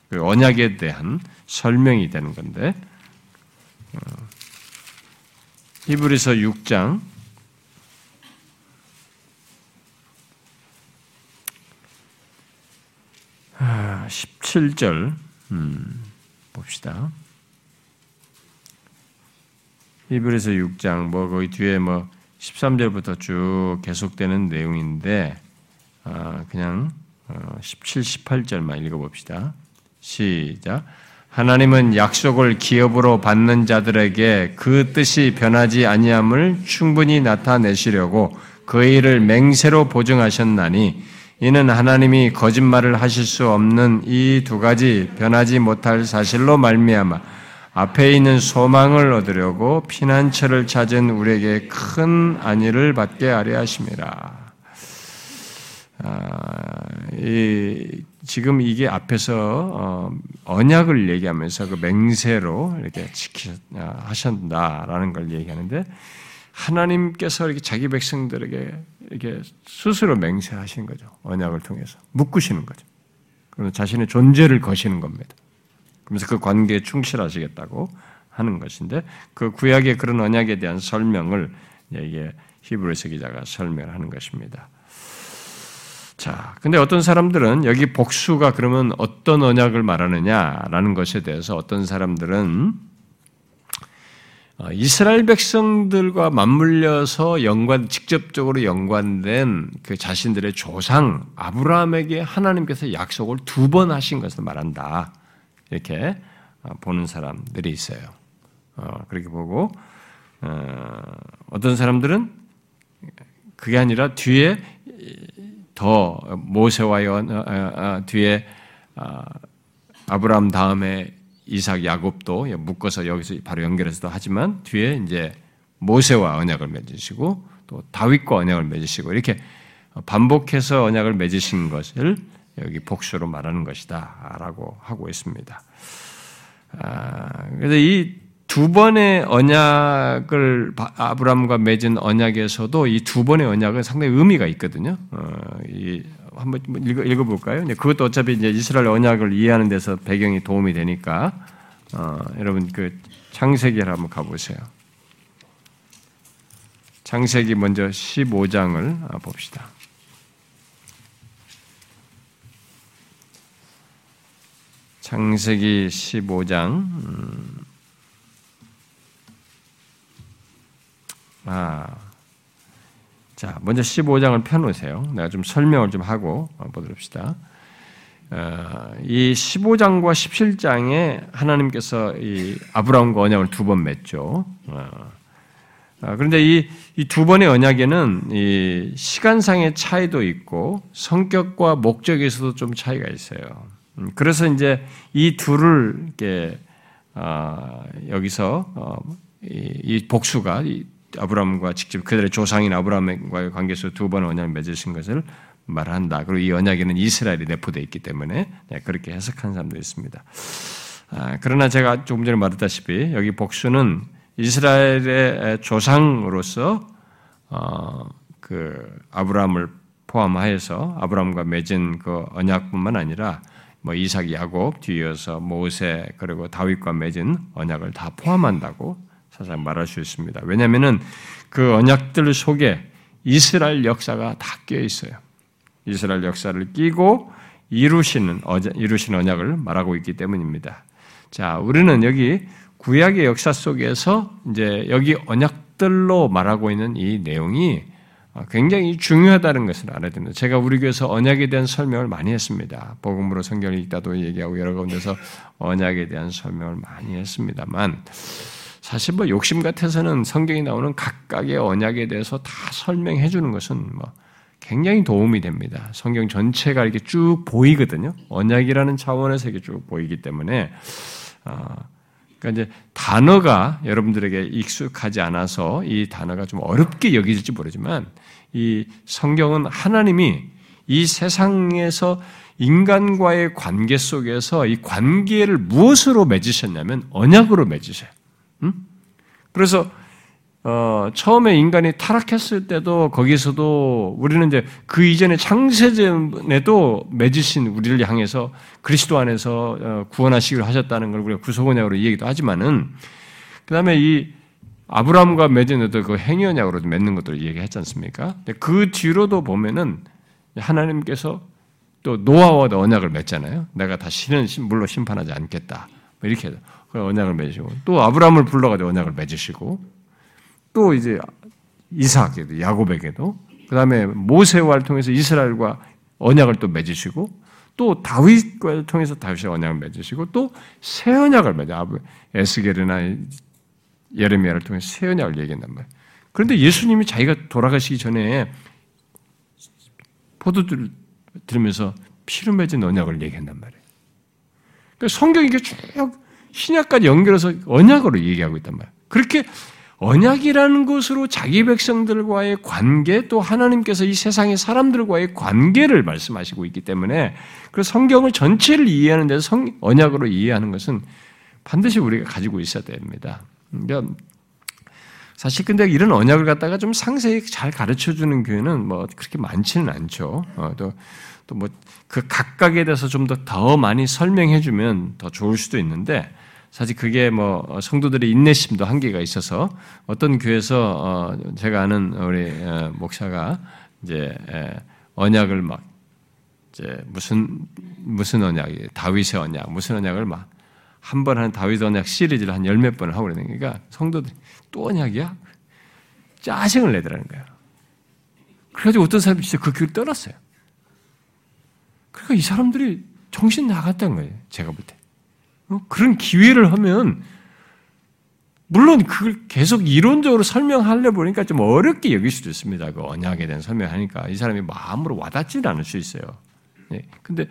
그 언약에 대한 설명이 되는 건데 어, 히브리서 6장 17절 음, 봅시다. 히브리서 6장 뭐 거기 뒤에 뭐 13절부터 쭉 계속되는 내용인데 아, 그냥 17, 어, 18절만 읽어봅시다. 시작. 하나님은 약속을 기업으로 받는 자들에게 그 뜻이 변하지 아니함을 충분히 나타내시려고 그 일을 맹세로 보증하셨나니 이는 하나님이 거짓말을 하실 수 없는 이 두 가지 변하지 못할 사실로 말미암아 앞에 있는 소망을 얻으려고 피난처를 찾은 우리에게 큰 안위를 받게 하려 하심이라. 아, 이, 지금 이게 앞에서 어, 언약을 얘기하면서 그 맹세로 이렇게 지키 하셨다라는 걸 얘기하는데 하나님께서 이렇게 자기 백성들에게 이렇게 스스로 맹세하시는 거죠. 언약을 통해서 묶으시는 거죠. 그러면 자신의 존재를 거시는 겁니다. 그러면서 그 관계에 충실하시겠다고 하는 것인데 그 구약의 그런 언약에 대한 설명을 이게 히브리서 기자가 설명하는 것입니다. 자, 근데 어떤 사람들은 여기 복수가 그러면 어떤 언약을 말하느냐라는 것에 대해서 어떤 사람들은 어, 이스라엘 백성들과 맞물려서 연관 직접적으로 연관된 그 자신들의 조상 아브라함에게 하나님께서 약속을 두 번 하신 것을 말한다. 이렇게 어, 보는 사람들이 있어요. 어, 그렇게 보고 어떤 사람들은 그게 아니라 뒤에 더 모세와 뒤에 아브라함 다음에 이삭, 야곱도 묶어서 여기서 바로 연결해서도 하지만 뒤에 이제 모세와 언약을 맺으시고 또 다윗과 언약을 맺으시고 이렇게 반복해서 언약을 맺으신 것을 여기 복수로 말하는 것이다라고 하고 있습니다. 아, 그래서 이 두 번의 언약을 아브라함과 맺은 언약에서도 이 두 번의 언약은 상당히 의미가 있거든요. 어, 이 한번 읽어, 읽어볼까요? 그것도 어차피 이제 이스라엘 언약을 이해하는 데서 배경이 도움이 되니까 어, 여러분 그 창세기를 한번 가보세요. 창세기 먼저 15장을 봅시다. 창세기 15장 음, 아 자, 먼저 15장을 펴놓으세요. 내가 좀 설명을 좀 하고 보도록 합시다. 어, 이 15장과 17장에 하나님께서 이 아브라함과 언약을 두 번 맺죠. 어, 어, 그런데 이 두 번의 언약에는 이 시간상의 차이도 있고 성격과 목적에서도 좀 차이가 있어요. 음, 그래서 이제 이 둘을 이렇게 여기서 이 복수가 아브라함과 직접 그들의 조상인 아브라함과의 관계에서 두 번 언약을 맺으신 것을 말한다. 그리고 이 언약에는 이스라엘이 내포되어 있기 때문에 네, 그렇게 해석한 사람도 있습니다. 아, 그러나 제가 조금 전에 말했다시피 여기 복수는 이스라엘의 조상으로서 어, 그 아브라함을 포함하여서 아브라함과 맺은 그 언약뿐만 아니라 뭐 이삭, 야곱 뒤이어서 모세 그리고 다윗과 맺은 언약을 다 포함한다고 사실 말할 수 있습니다. 왜냐하면은 그 언약들 속에 이스라엘 역사가 다 끼어 있어요. 이스라엘 역사를 끼고 이루시는 이루신 언약을 말하고 있기 때문입니다. 자, 우리는 여기 구약의 역사 속에서 이제 여기 언약들로 말하고 있는 이 내용이 굉장히 중요하다는 것을 알아야 됩니다. 제가 우리 교회에서 언약에 대한 설명을 많이 했습니다. 복음으로 성경을 읽다도 얘기하고 여러 가운데서 언약에 대한 설명을 많이 했습니다만 사실 뭐 욕심 같아서는 성경이 나오는 각각의 언약에 대해서 다 설명해 주는 것은 뭐 굉장히 도움이 됩니다. 성경 전체가 이렇게 쭉 보이거든요. 언약이라는 차원에서 이렇게 쭉 보이기 때문에 어, 그러니까 이제 단어가 여러분들에게 익숙하지 않아서 이 단어가 좀 어렵게 여겨질지 모르지만 이 성경은 하나님이 이 세상에서 인간과의 관계 속에서 이 관계를 무엇으로 맺으셨냐면 언약으로 맺으셔요. 음? 그래서 어, 처음에 인간이 타락했을 때도 거기서도 우리는 이제 그 이전에 창세전에도 맺으신 우리를 향해서 그리스도 안에서 어, 구원하시기로 하셨다는 걸 우리가 구속언약으로 얘기도 하지만은 그 다음에 이 아브라함과 맺은 그 행위 언약으로 맺는 것들을 얘기했지 않습니까? 그 뒤로도 보면은 하나님께서 또 노아와도 언약을 맺잖아요. 내가 다시는 물로 심판하지 않겠다. 뭐 이렇게 그 언약을 맺으시고 또 아브라함을 불러가지고 언약을 맺으시고 또 이제 이삭에도 야곱에게도 그 다음에 모세와를 통해서 이스라엘과 언약을 또 맺으시고 또 다윗과 통해서 다윗의 언약을 맺으시고 또 새 언약을 맺어 에스겔이나 예레미야를 통해서 새 언약을 얘기한단 말이에요. 그런데 예수님이 자기가 돌아가시기 전에 포도주를 들으면서 피로 맺은 언약을 얘기한단 말이에요. 그러니까 성경이 쭉 신약까지 연결해서 언약으로 얘기하고 있단 말이에요. 그렇게 언약이라는 것으로 자기 백성들과의 관계 또 하나님께서 이 세상의 사람들과의 관계를 말씀하시고 있기 때문에 그 성경을 전체를 이해하는 데서 성, 언약으로 이해하는 것은 반드시 우리가 가지고 있어야 됩니다. 그러니까 사실 근데 이런 언약을 갖다가 좀 상세히 잘 가르쳐 주는 교회는 뭐 그렇게 많지는 않죠. 어, 또또 뭐 그 각각에 대해서 좀 더 더 많이 설명해 주면 더 좋을 수도 있는데 사실 그게 뭐 성도들의 인내심도 한계가 있어서 어떤 교회에서 어 제가 아는 우리 목사가 이제 언약을 막 이제 무슨 무슨 언약, 다윗의 언약, 무슨 언약을 막 한 번 한 다윗 언약 시리즈를 한 열 몇 번을 하고 그러니까 성도들이 또 언약이야? 짜증을 내더라는 거예요. 그래가지고 어떤 사람이 진짜 그 교회를 떠났어요. 그러니까 이 사람들이 정신 나갔다는 거예요. 제가 볼 때. 어? 그런 기회를 하면 물론 그걸 계속 이론적으로 설명하려 보니까 좀 어렵게 여길 수도 있습니다. 그 언약에 대한 설명하니까 이 사람이 마음으로 와닿지 않을 수 있어요. 네. 근데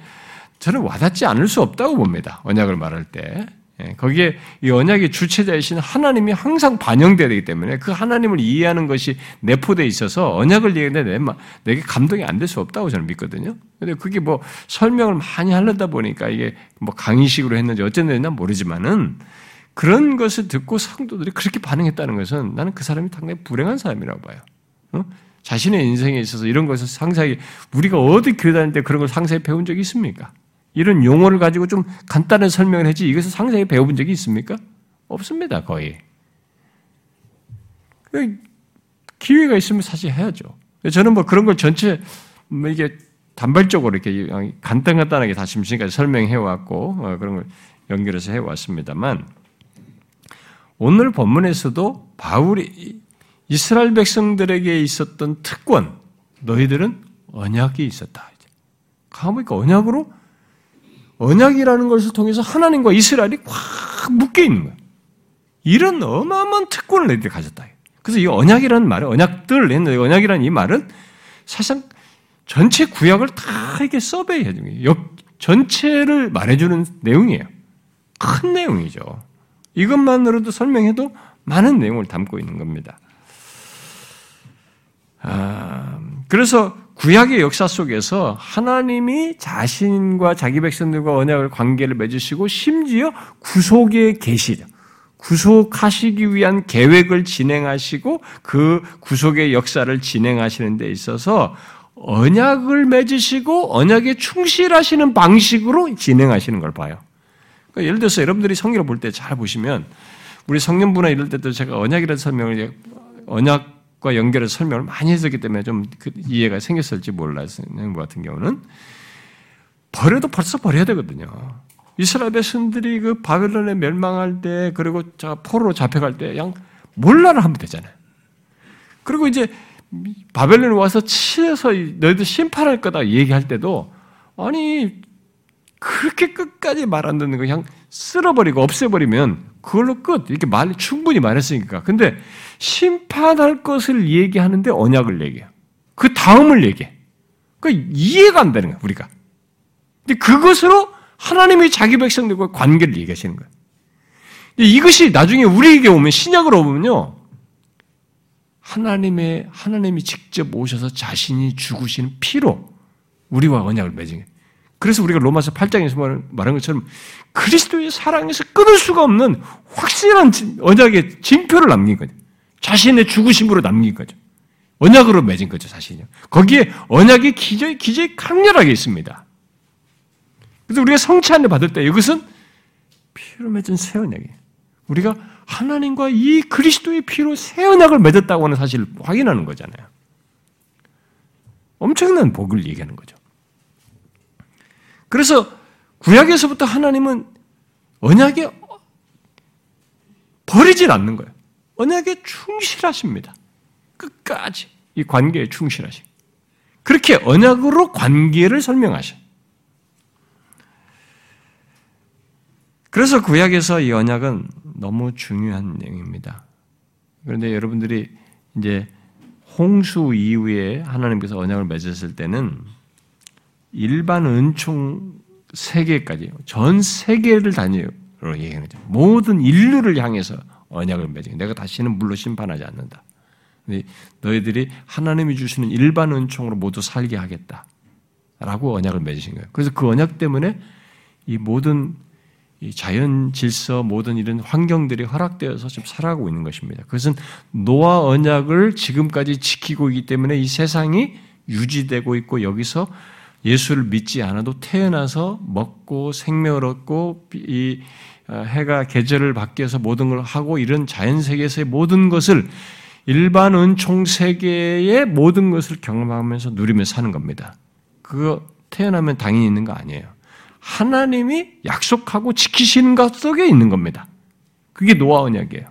저는 와닿지 않을 수 없다고 봅니다. 언약을 말할 때. 예, 거기에 이 언약의 주체자이신 하나님이 항상 반영되어야 되기 때문에 그 하나님을 이해하는 것이 내포되어 있어서 언약을 얘기하는데 내게 감동이 안 될 수 없다고 저는 믿거든요. 근데 그게 뭐 설명을 많이 하려다 보니까 이게 뭐 강의식으로 했는지 어쨌든 모르지만은 그런 것을 듣고 성도들이 그렇게 반응했다는 것은 나는 그 사람이 상당히 불행한 사람이라고 봐요. 어? 자신의 인생에 있어서 이런 것을 상세하게 우리가 어디 교회 다닐 때 그런 걸 상세히 배운 적이 있습니까? 이런 용어를 가지고 좀 간단한 설명을 했지 이것을 상세히 배워본 적이 있습니까? 없습니다, 거의. 기회가 있으면 사실 해야죠. 저는 뭐 그런 걸 전체 뭐 이게 단발적으로 이렇게 간단간단하게 다 지금까지 설명해 왔고 어, 그런 걸 연결해서 해 왔습니다만 오늘 본문에서도 바울이 이스라엘 백성들에게 있었던 특권 너희들은 언약이 있었다. 가보니까 언약으로 언약이라는 것을 통해서 하나님과 이스라엘이 확 묶여 있는 거예요. 이런 어마어마한 특권을 너희들이 가졌다. 그래서 이 언약이라는 말은 언약들 했는데 언약이라는 이 말은 사실상 전체 구약을 다 이렇게 서베이 해 주는 거예요. 전체를 말해주는 내용이에요. 큰 내용이죠. 이것만으로도 설명해도 많은 내용을 담고 있는 겁니다. 아, 그래서 구약의 역사 속에서 하나님이 자신과 자기 백성들과 언약을 관계를 맺으시고 심지어 구속의 계시죠. 구속하시기 위한 계획을 진행하시고 그 구속의 역사를 진행하시는 데 있어서 언약을 맺으시고 언약에 충실하시는 방식으로 진행하시는 걸 봐요. 그러니까 예를 들어서 여러분들이 성경을 볼 때 잘 보시면 우리 성년부나 이럴 때도 제가 언약이라는 설명을 언약 과 연결해서 설명을 많이 했었기 때문에 좀그 이해가 생겼을지 몰라요. 것 같은 경우는 버려도 벌써 버려야 되거든요. 이스라엘 백성들이 그 바벨론에 멸망할 때 그리고 자 포로로 잡혀갈 때 그냥 몰라를 하면 되잖아요. 그리고 이제 바벨론에 와서 치해서 너희들 심판할 거다 얘기할 때도 아니 그렇게 끝까지 말 안 듣는 거 그냥 쓸어버리고 없애버리면 그걸로 끝 이렇게 말 충분히 말했으니까. 근데 심판할 것을 얘기하는데 언약을 얘기해요. 그 다음을 얘기해. 그 이해가 안 되는 거야 우리가. 근데 그것으로 하나님이 자기 백성들과 관계를 얘기하시는 거예요. 이것이 나중에 우리에게 오면 신약으로 오면요. 하나님의 하나님이 직접 오셔서 자신이 죽으시는 피로 우리와 언약을 맺은 거예요. 그래서 우리가 로마서 8장에서 말한 것처럼 그리스도의 사랑에서 끊을 수가 없는 확실한 언약의 징표를 남긴 거죠. 자신의 죽으심으로 남긴 거죠. 언약으로 맺은 거죠, 사실은요. 거기에 언약의 기저이, 기저이 강렬하게 있습니다. 그래서 우리가 성찬을 받을 때 이것은 피로 맺은 새 언약이에요. 우리가 하나님과 이 그리스도의 피로 새 언약을 맺었다고 하는 사실을 확인하는 거잖아요. 엄청난 복을 얘기하는 거죠. 그래서 구약에서부터 하나님은 언약에 버리질 않는 거예요. 언약에 충실하십니다. 끝까지 이 관계에 충실하십. 그렇게 언약으로 관계를 설명하셔. 그래서 구약에서 이 언약은 너무 중요한 내용입니다. 그런데 여러분들이 이제 홍수 이후에 하나님께서 언약을 맺었을 때는 일반 은총 세계까지 전 세계를 단위로 얘기하는 거죠. 모든 인류를 향해서 언약을 맺은 내가 다시는 물로 심판하지 않는다. 너희들이 하나님이 주시는 일반 은총으로 모두 살게 하겠다. 라고 언약을 맺으신 거예요. 그래서 그 언약 때문에 이 모든 이 자연 질서 모든 이런 환경들이 허락되어서 지금 살아가고 있는 것입니다. 그것은 노아 언약을 지금까지 지키고 있기 때문에 이 세상이 유지되고 있고 여기서 예수를 믿지 않아도 태어나서 먹고 생명을 얻고 이 어, 해가 계절을 바뀌어서 모든 걸 하고 이런 자연 세계에서의 모든 것을 일반 은총 세계의 모든 것을 경험하면서 누리며 사는 겁니다. 그거 태어나면 당연히 있는 거 아니에요. 하나님이 약속하고 지키시는 것 속에 있는 겁니다. 그게 노아 언약이에요.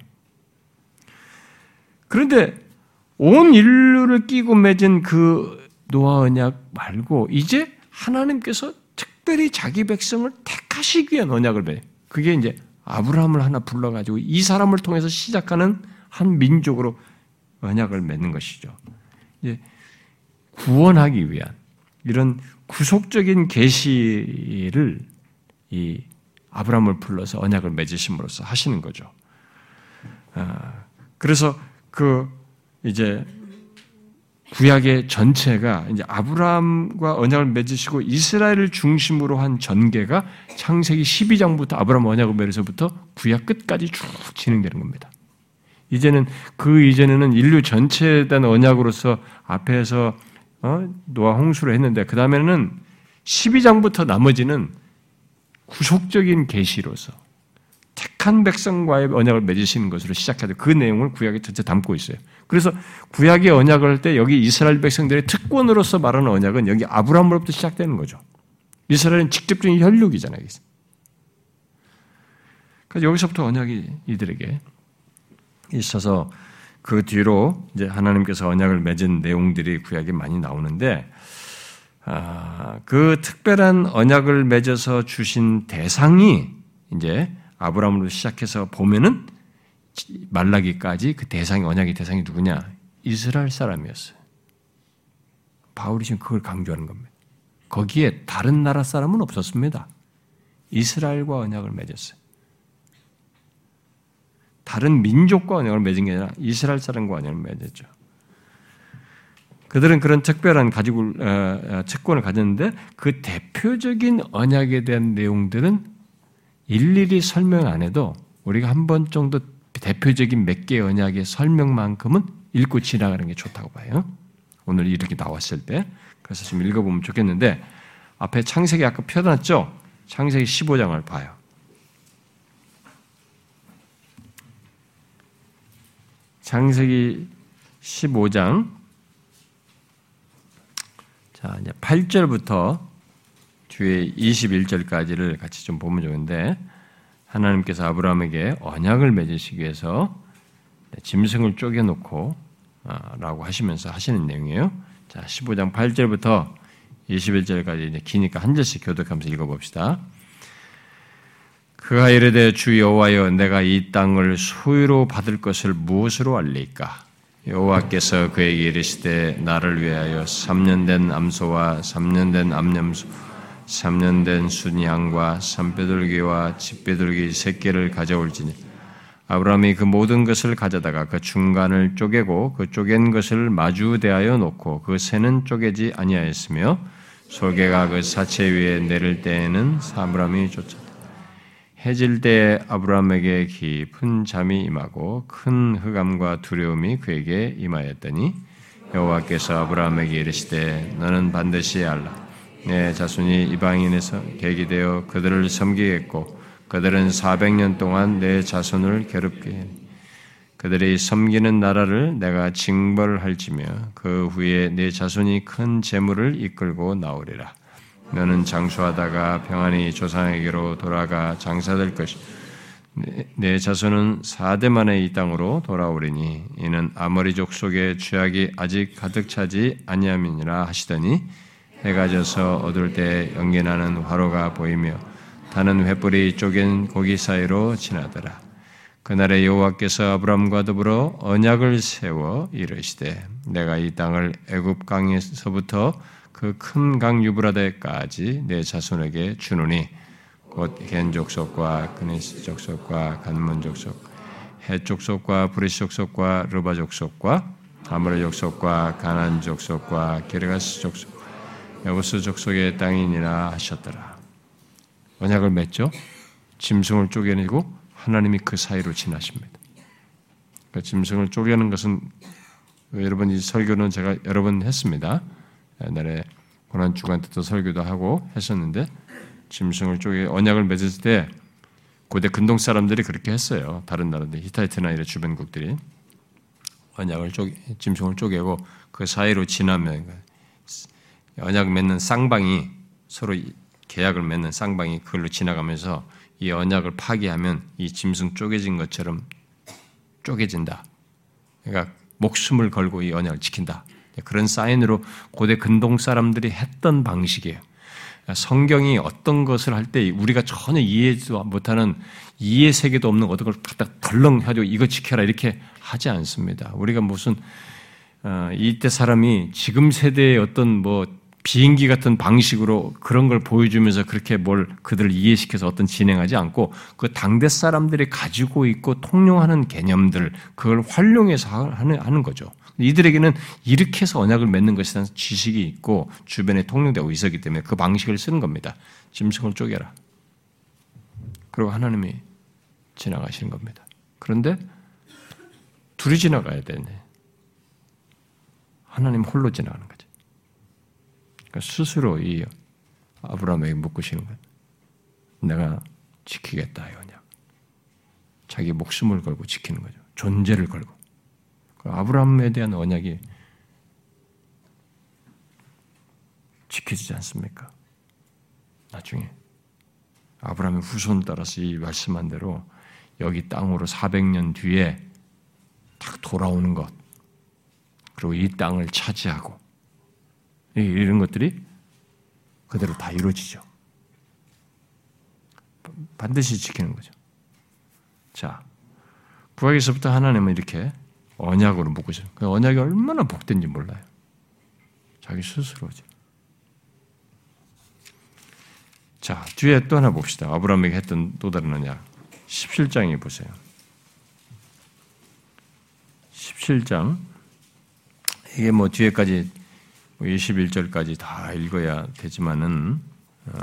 그런데 온 인류를 끼고 맺은 그 노아 언약 말고 이제 하나님께서 특별히 자기 백성을 택하시기 위한 언약을 맺어요. 그게 이제 아브라함을 하나 불러가지고 이 사람을 통해서 시작하는 한 민족으로 언약을 맺는 것이죠. 이제 구원하기 위한 이런 구속적인 계시를 이 아브라함을 불러서 언약을 맺으심으로써 하시는 거죠. 아, 그래서 그 이제 구약의 전체가 이제 아브라함과 언약을 맺으시고 이스라엘을 중심으로 한 전개가 창세기 12장부터 아브라함 언약을 맺어서부터 구약 끝까지 쭉 진행되는 겁니다. 이제는 그 이전에는 인류 전체에 대한 언약으로서 앞에서 어? 노아 홍수를 했는데 그 다음에는 12장부터 나머지는 구속적인 계시로서 택한 백성과의 언약을 맺으시는 것으로 시작하죠. 그 내용을 구약에 전체 담고 있어요. 그래서 구약의 언약을 할 때 여기 이스라엘 백성들의 특권으로서 말하는 언약은 여기 아브라함으로부터 시작되는 거죠. 이스라엘은 직접적인 혈육이잖아요. 그래서 여기서부터 언약이 이들에게 있어서 그 뒤로 이제 하나님께서 언약을 맺은 내용들이 구약에 많이 나오는데 아, 그 특별한 언약을 맺어서 주신 대상이 이제 아브라함으로 시작해서 보면은 말라기까지 그 대상이 언약의 대상이 누구냐? 이스라엘 사람이었어요. 바울이 지금 그걸 강조하는 겁니다. 거기에 다른 나라 사람은 없었습니다. 이스라엘과 언약을 맺었어요. 다른 민족과 언약을 맺은 게 아니라 이스라엘 사람과 언약을 맺었죠. 그들은 그런 특별한 가지고 어, 어, 채권을 가졌는데 그 대표적인 언약에 대한 내용들은 일일이 설명 안 해도 우리가 한 번 정도 대표적인 몇 개의 언약의 설명만큼은 읽고 지나가는 게 좋다고 봐요. 오늘 이렇게 나왔을 때. 그래서 좀 읽어보면 좋겠는데, 앞에 창세기 아까 펴놨죠? 창세기 15장을 봐요. 창세기 15장. 자, 이제 8절부터 뒤에 21절까지를 같이 좀 보면 좋은데 하나님께서 아브라함에게 언약을 맺으시기 위해서 짐승을 쪼개놓고 아, 라고 하시면서 하시는 내용이에요. 자, 15장 8절부터 21절까지 이제 기니까 한 절씩 교독하면서 읽어봅시다. 그가 이르되 주 여호와여 내가 이 땅을 소유로 받을 것을 무엇으로 알리까? 여호와께서 그에게 이르시되 나를 위하여 3년 된 암소와 3년 된 암염소 3년 된 순양과 산뼈돌기와 집뼈돌기 새끼를 가져올지니 아브라함이 그 모든 것을 가져다가 그 중간을 쪼개고 그 쪼갠 것을 마주 대하여 놓고 그 새는 쪼개지 아니하였으며 솔개가 그 사체 위에 내릴 때에는 사브람이 쫓아 해질 때 아브라함에게 깊은 잠이 임하고 큰 흑암과 두려움이 그에게 임하였더니 여호와께서 아브라함에게 이르시되 너는 반드시 알라 내 자손이 이방인에서 계기되어 그들을 섬기겠고 그들은 400년 동안 내 자손을 괴롭게 해 그들이 섬기는 나라를 내가 징벌할지며 그 후에 내 자손이 큰 재물을 이끌고 나오리라. 너는 장수하다가 평안히 조상에게로 돌아가 장사될 것이 내 자손은 사대 만에 이 땅으로 돌아오리니 이는 아머리족 속에 죄악이 아직 가득 차지 아니함이니라 하시더니 해가 져서 어두울 때 연기나는 화로가 보이며 타는 횃불이 쪼갠 고기 사이로 지나더라. 그날에 여호와께서 아브람과 더불어 언약을 세워 이르시되 내가 이 땅을 애굽 강에서부터 그 큰 강 유브라데까지 내 자손에게 주노니 곧 겐 족속과 그니스 족속과 갓몬 족속 헷 족속과 브리스 족속과 르바 족속과 아므르 족속과 가난 족속과 게르가스 족속 여부스 족속의 땅이니라 하셨더라. 언약을 맺죠. 짐승을 쪼개내고 하나님이 그 사이로 지나십니다. 그 짐승을 쪼개는 것은 여러분 이 설교는 제가 여러 번 했습니다. 옛날에 고난 주간 때도 설교도 하고 했었는데 짐승을 쪼개 언약을 맺을 때 고대 근동 사람들이 그렇게 했어요. 다른 나라들 히타이트나 이런 주변국들이 언약을 쪼개, 짐승을 쪼개고 그 사이로 지나면 언약 맺는 쌍방이 서로 계약을 맺는 쌍방이 그걸로 지나가면서 이 언약을 파기하면 이 짐승 쪼개진 것처럼 쪼개진다. 그러니까 목숨을 걸고 이 언약을 지킨다. 그런 사인으로 고대 근동 사람들이 했던 방식이에요. 성경이 어떤 것을 할 때 우리가 전혀 이해도 못하는 이해 세계도 없는 어떤 걸 갖다 덜렁 해가지고 이거 지켜라 이렇게 하지 않습니다. 우리가 무슨 어, 이때 사람이 지금 세대의 어떤 뭐 비행기 같은 방식으로 그런 걸 보여주면서 그렇게 뭘 그들을 이해시켜서 어떤 진행하지 않고 그 당대 사람들이 가지고 있고 통용하는 개념들 그걸 활용해서 하는, 하는 거죠. 이들에게는 이렇게 해서 언약을 맺는 것에 대한 지식이 있고 주변에 통용되고 있었기 때문에 그 방식을 쓰는 겁니다. 짐승을 쪼개라. 그리고 하나님이 지나가시는 겁니다. 그런데 둘이 지나가야 되네. 하나님 홀로 지나가는 거죠. 그러니까 스스로 이 아브라함에게 묻으시는 거예요. 내가 지키겠다, 이 언약. 자기 목숨을 걸고 지키는 거죠. 존재를 걸고. 그 아브라함에 대한 언약이 지켜지지 않습니까? 나중에 아브라함의 후손 따라서 이 말씀한 대로 여기 땅으로 400년 뒤에 딱 돌아오는 것, 그리고 이 땅을 차지하고 이런 것들이 그대로 다 이루어지죠. 반드시 지키는 거죠. 자, 구약에서부터 하나님은 이렇게 언약으로 묶으셔. 그 언약이 얼마나 복된지 몰라요. 자기 스스로지. 자, 뒤에 또 하나 봅시다. 아브라함에게 했던 또 다른 언약. 17장에 보세요. 17장. 이게 뭐 뒤에까지 21절까지 뭐다 읽어야 되지만은 어,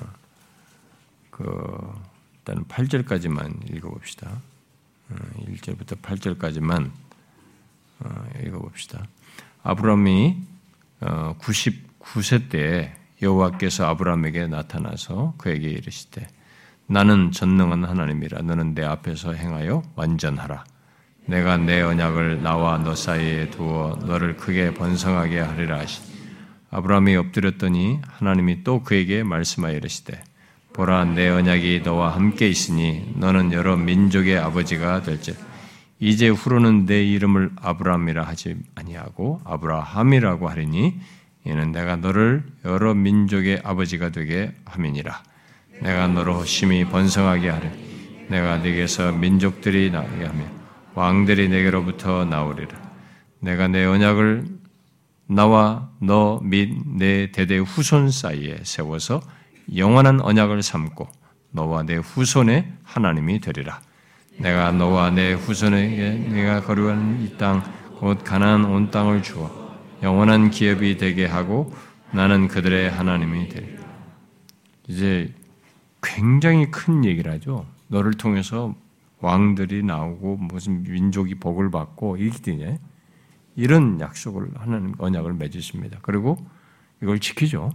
그 일단 8절까지만 읽어봅시다. 1절부터 어, 8절까지만 어, 읽어봅시다. 아브라함이 99세 때 여호와께서 아브라함에게 나타나서 그에게 이르시되 나는 전능한 하나님이라 너는 내 앞에서 행하여 완전하라. 내가 내 언약을 나와 너 사이에 두어 너를 크게 번성하게 하리라 하시. 아브라함이 엎드렸더니 하나님이 또 그에게 말씀하여 이르시되 보라 내 언약이 너와 함께 있으니 너는 여러 민족의 아버지가 될지 이제 후로는 내 이름을 아브라함이라 하지 아니하고 아브라함이라고 하리니 이는 내가 너를 여러 민족의 아버지가 되게 함이니라. 내가 너로 심히 번성하게 하리. 내가 네게서 민족들이 나게 하며 왕들이 내게로부터 나오리라. 내가 내 언약을 나와 너 및 내 대대 후손 사이에 세워서 영원한 언약을 삼고 너와 내 후손의 하나님이 되리라. 내가 너와 내 후손에게 내가 거류하는 이 땅, 곧 가나안 온 땅을 주어 영원한 기업이 되게 하고 나는 그들의 하나님이 되리라. 이제 굉장히 큰 얘기를 하죠. 너를 통해서 왕들이 나오고 무슨 민족이 복을 받고 이렇게 이런 약속을 하나님 언약을 맺으십니다. 그리고 이걸 지키죠.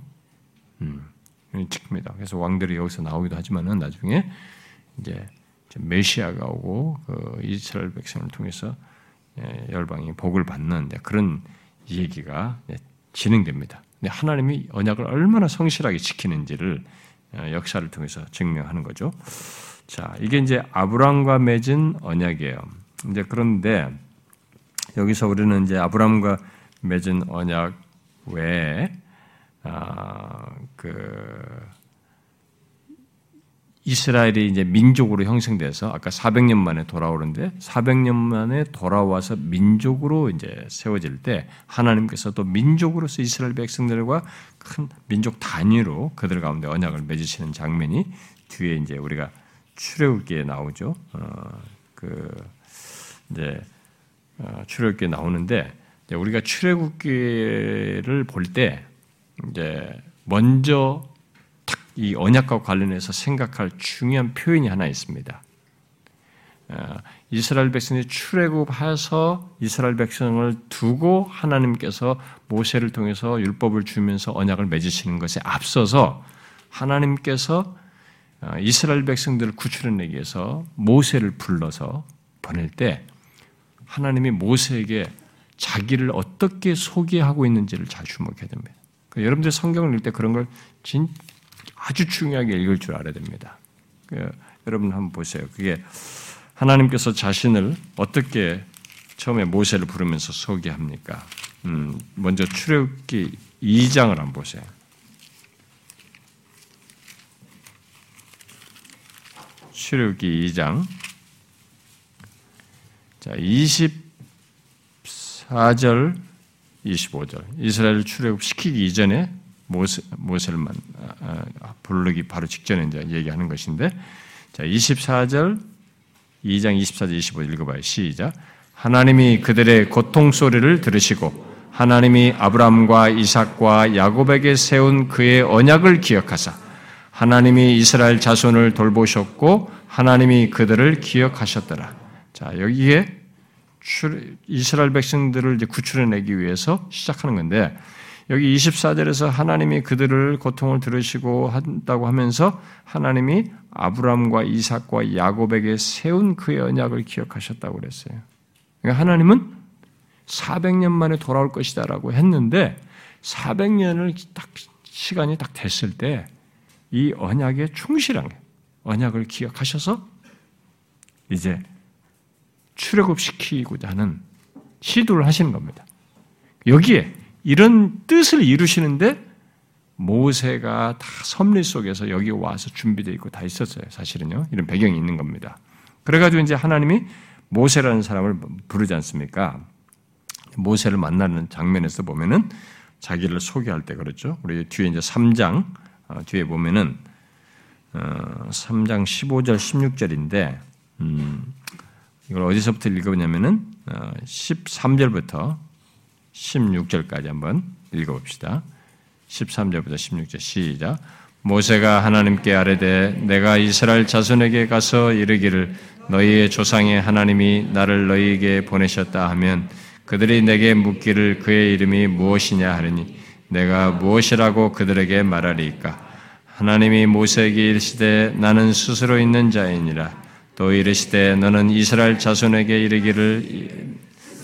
음. 지킵니다. 그래서 왕들이 여기서 나오기도 하지만은 나중에 이제 메시아가 오고 그 이스라엘 백성을 통해서 예, 열방이 복을 받는 그런 얘기가 진행됩니다. 근데 하나님이 언약을 얼마나 성실하게 지키는지를 어, 역사를 통해서 증명하는 거죠. 자, 이게 이제 아브라함과 맺은 언약이에요. 이제 그런데 여기서 우리는 이제 아브라함과 맺은 언약 외에 아, 그 이스라엘이 이제 민족으로 형성돼서 아까 400년 만에 돌아오는데 400년 만에 돌아와서 민족으로 이제 세워질 때 하나님께서 또 민족으로서 이스라엘 백성들과 큰 민족 단위로 그들 가운데 언약을 맺으시는 장면이 뒤에 이제 우리가 출애굽기에 나오죠. 어, 그 이제 어, 출애굽기에 나오는데 우리가 출애굽기를 볼 때 이제 먼저 이 언약과 관련해서 생각할 중요한 표현이 하나 있습니다. 어, 이스라엘 백성이 출애굽해서 이스라엘 백성을 두고 하나님께서 모세를 통해서 율법을 주면서 언약을 맺으시는 것에 앞서서 하나님께서 어, 이스라엘 백성들을 구출해내기 위해서 모세를 불러서 보낼 때 하나님이 모세에게 자기를 어떻게 소개하고 있는지를 잘 주목해야 됩니다. 그 여러분들 성경을 읽을 때 그런 걸 진, 아주 중요하게 읽을 줄 알아야 됩니다. 그 여러분 한번 보세요. 그게 하나님께서 자신을 어떻게 처음에 모세를 부르면서 소개합니까? 음, 먼저 출애굽기 2장을 한번 보세요. 출애굽기 2장 자, 24절 25절 이스라엘 출애굽시키기 이전에 모세, 모세를 만, 아, 아, 부르기 바로 직전에 이제 얘기하는 것인데 자 24절 2장 24절 25절 읽어봐요. 시작. 하나님이 그들의 고통 소리를 들으시고 하나님이 아브라함과 이삭과 야곱에게 세운 그의 언약을 기억하사 하나님이 이스라엘 자손을 돌보셨고 하나님이 그들을 기억하셨더라. 자 여기에 이스라엘 백성들을 이제 구출해내기 위해서 시작하는 건데 여기 24절에서 하나님이 그들을 고통을 들으시고 한다고 하면서 하나님이 아브라함과 이삭과 야곱에게 세운 그의 언약을 기억하셨다고 그랬어요. 그러니까 하나님은 400년 만에 돌아올 것이다라고 했는데 400년을 딱 시간이 딱 됐을 때 이 언약에 충실한 언약을 기억하셔서 이제 출애굽시키고자 하는 시도를 하시는 겁니다. 여기에 이런 뜻을 이루시는데 모세가 다 섭리 속에서 여기 와서 준비되어 있고 다 있었어요. 사실은요. 이런 배경이 있는 겁니다. 그래가지고 이제 하나님이 모세라는 사람을 부르지 않습니까? 모세를 만나는 장면에서 보면은 자기를 소개할 때 그렇죠. 우리 뒤에 이제 3장, 어, 뒤에 보면은, 3장 15절, 16절인데, 음, 이걸 어디서부터 읽어보냐면은 13절부터 어, 16절까지 한번 읽어봅시다. 13절부터 16절 시작. 모세가 하나님께 아뢰되 내가 이스라엘 자손에게 가서 이르기를 너희의 조상의 하나님이 나를 너희에게 보내셨다 하면 그들이 내게 묻기를 그의 이름이 무엇이냐 하리니 내가 무엇이라고 그들에게 말하리이까 하나님이 모세에게 이르시되 나는 스스로 있는 자이니라 또 이르시되 너는 이스라엘 자손에게 이르기를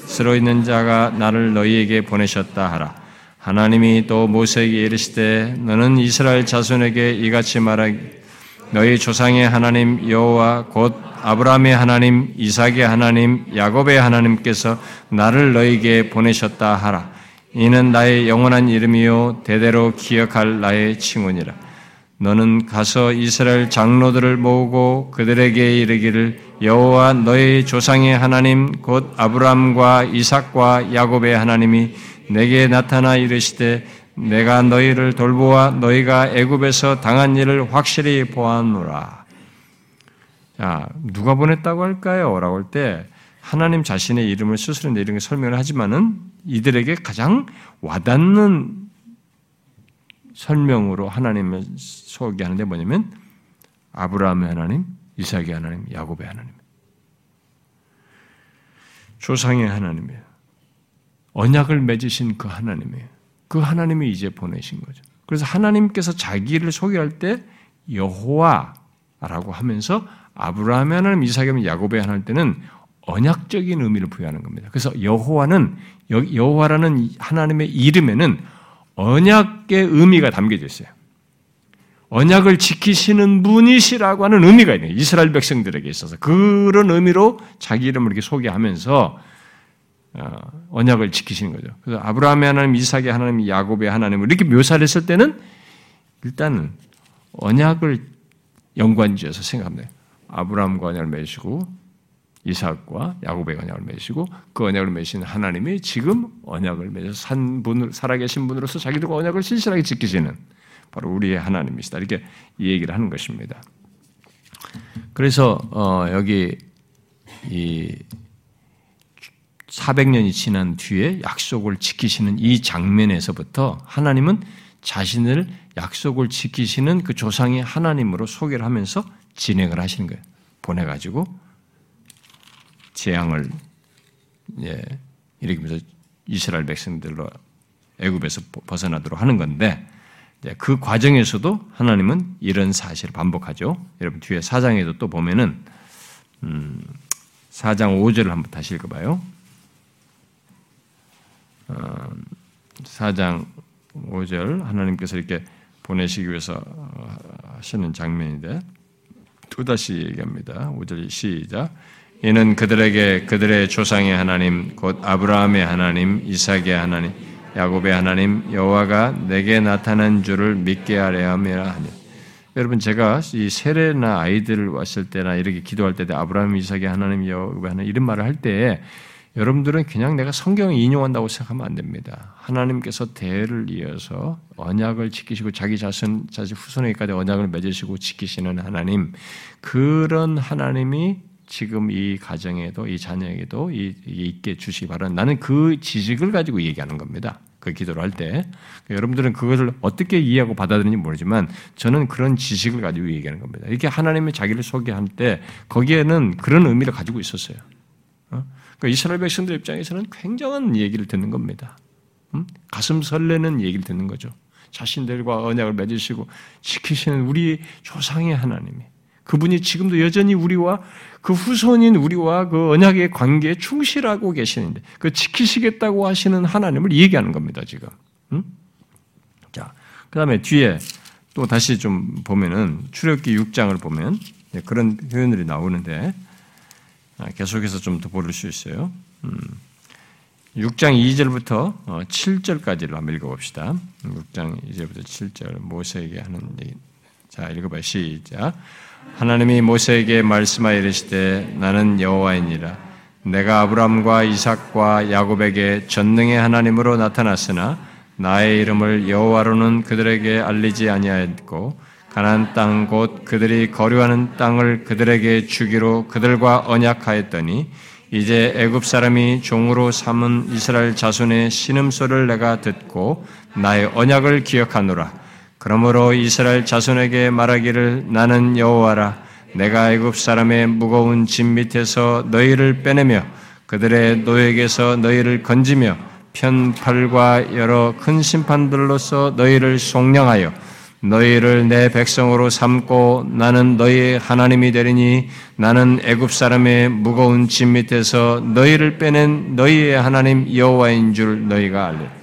스로 있는 자가 나를 너희에게 보내셨다 하라. 하나님이 또 모세에게 이르시되 너는 이스라엘 자손에게 이같이 말하기 너희 조상의 하나님 여호와 곧 아브라함의 하나님 이삭의 하나님 야곱의 하나님께서 나를 너에게 보내셨다 하라 이는 나의 영원한 이름이요 대대로 기억할 나의 칭언이라 너는 가서 이스라엘 장로들을 모으고 그들에게 이르기를 여호와 너희 조상의 하나님 곧 아브라함과 이삭과 야곱의 하나님이 내게 나타나 이르시되 내가 너희를 돌보아 너희가 애굽에서 당한 일을 확실히 보았노라. 자, 누가 보냈다고 할까요? 라고 할 때 하나님 자신의 이름을 스스로 내리는 설명을 하지만은 이들에게 가장 와닿는 설명으로 하나님을 소개하는데 뭐냐면 아브라함의 하나님, 이삭의 하나님, 야곱의 하나님. 조상의 하나님이에요. 언약을 맺으신 그 하나님이에요. 그 하나님이 이제 보내신 거죠. 그래서 하나님께서 자기를 소개할 때 여호와라고 하면서 아브라함의 하나님, 이삭의 하나님, 야곱의 하나님 때는 언약적인 의미를 부여하는 겁니다. 그래서 여호와는 여호와라는 하나님의 이름에는 언약의 의미가 담겨져 있어요. 언약을 지키시는 분이시라고 하는 의미가 있네요. 이스라엘 백성들에게 있어서 그런 의미로 자기 이름을 이렇게 소개하면서 어, 언약을 지키시는 거죠. 그래서 아브라함의 하나님, 이삭의 하나님, 야곱의 하나님을 이렇게 묘사를 했을 때는 일단은 언약을 연관지어서 생각합니다. 아브라함과 언약을 맺으시고 이삭과 야곱의 언약을 맺으시고 그 언약을 맺으신 하나님이 지금 언약을 맺어 산 분을 살아계신 분으로서 자기들과 언약을 신실하게 지키시는 바로 우리의 하나님이시다. 이렇게 이 얘기를 하는 것입니다. 그래서 어, 여기 이 400년이 지난 뒤에 약속을 지키시는 이 장면에서부터 하나님은 자신을 약속을 지키시는 그 조상의 하나님으로 소개를 하면서 진행을 하시는 거예요. 보내가지고 재앙을 예, 일으키면서 이스라엘 백성들로 애굽에서 벗어나도록 하는 건데 그 과정에서도 하나님은 이런 사실을 반복하죠. 여러분 뒤에 사장에도 또 보면은 음, 4장 5절을 한번 다시 읽어봐요. 4장 어, 5절 하나님께서 이렇게 보내시기 위해서 어, 하시는 장면인데 또다시 얘기합니다. 5절 시작. 이는 그들에게 그들의 조상의 하나님 곧 아브라함의 하나님 이삭의 하나님 야곱의 하나님 여호와가 내게 나타난 줄을 믿게 하려 함이라 하니 여러분 제가 이 세례나 아이들을 왔을 때나 이렇게 기도할 때 아브라함 이삭의 하나님 여호와의 하나님 이런 말을 할때 여러분들은 그냥 내가 성경을 인용한다고 생각하면 안 됩니다. 하나님께서 대를 이어서 언약을 지키시고 자기 자신, 자신 후손에게까지 언약을 맺으시고 지키시는 하나님, 그런 하나님이 지금 이 가정에도 이 자녀에게도 있게 주시기 바라는 나는 그 지식을 가지고 얘기하는 겁니다. 그 기도를 할 때. 여러분들은 그것을 어떻게 이해하고 받아들이는지 모르지만 저는 그런 지식을 가지고 얘기하는 겁니다. 이렇게 하나님이 자기를 소개할 때 거기에는 그런 의미를 가지고 있었어요. 어? 그러니까 이스라엘 백성들 입장에서는 굉장한 얘기를 듣는 겁니다. 음? 가슴 설레는 얘기를 듣는 거죠. 자신들과 언약을 맺으시고 지키시는 우리 조상의 하나님이 그분이 지금도 여전히 우리와 그 후손인 우리와 그 언약의 관계에 충실하고 계시는데 그 지키시겠다고 하시는 하나님을 얘기하는 겁니다 지금. 음? 자, 그 다음에 뒤에 또 다시 좀 보면은 출애굽기 6장을 보면 그런 표현들이 나오는데 아, 계속해서 좀 더 보실 수 있어요. 6장 음. 2절부터 7절까지를 어, 한번 읽어봅시다. 6장 2절부터 7절 모세에게 하는 얘기. 자, 읽어봐요. 시작. 하나님이 모세에게 말씀하여 이르시되 나는 여호와이니라. 내가 아브람과 이삭과 야곱에게 전능의 하나님으로 나타났으나 나의 이름을 여호와로는 그들에게 알리지 아니하였고 가나안 땅 곧 그들이 거류하는 땅을 그들에게 주기로 그들과 언약하였더니 이제 애굽 사람이 종으로 삼은 이스라엘 자손의 신음소를 내가 듣고 나의 언약을 기억하노라. 그러므로 이스라엘 자손에게 말하기를 나는 여호와라. 내가 애굽 사람의 무거운 짐 밑에서 너희를 빼내며 그들의 노예에게서 너희를 건지며 편팔과 여러 큰 심판들로서 너희를 속량하여 너희를 내 백성으로 삼고 나는 너희의 하나님이 되리니 나는 애굽 사람의 무거운 짐 밑에서 너희를 빼낸 너희의 하나님 여호와인 줄 너희가 알리.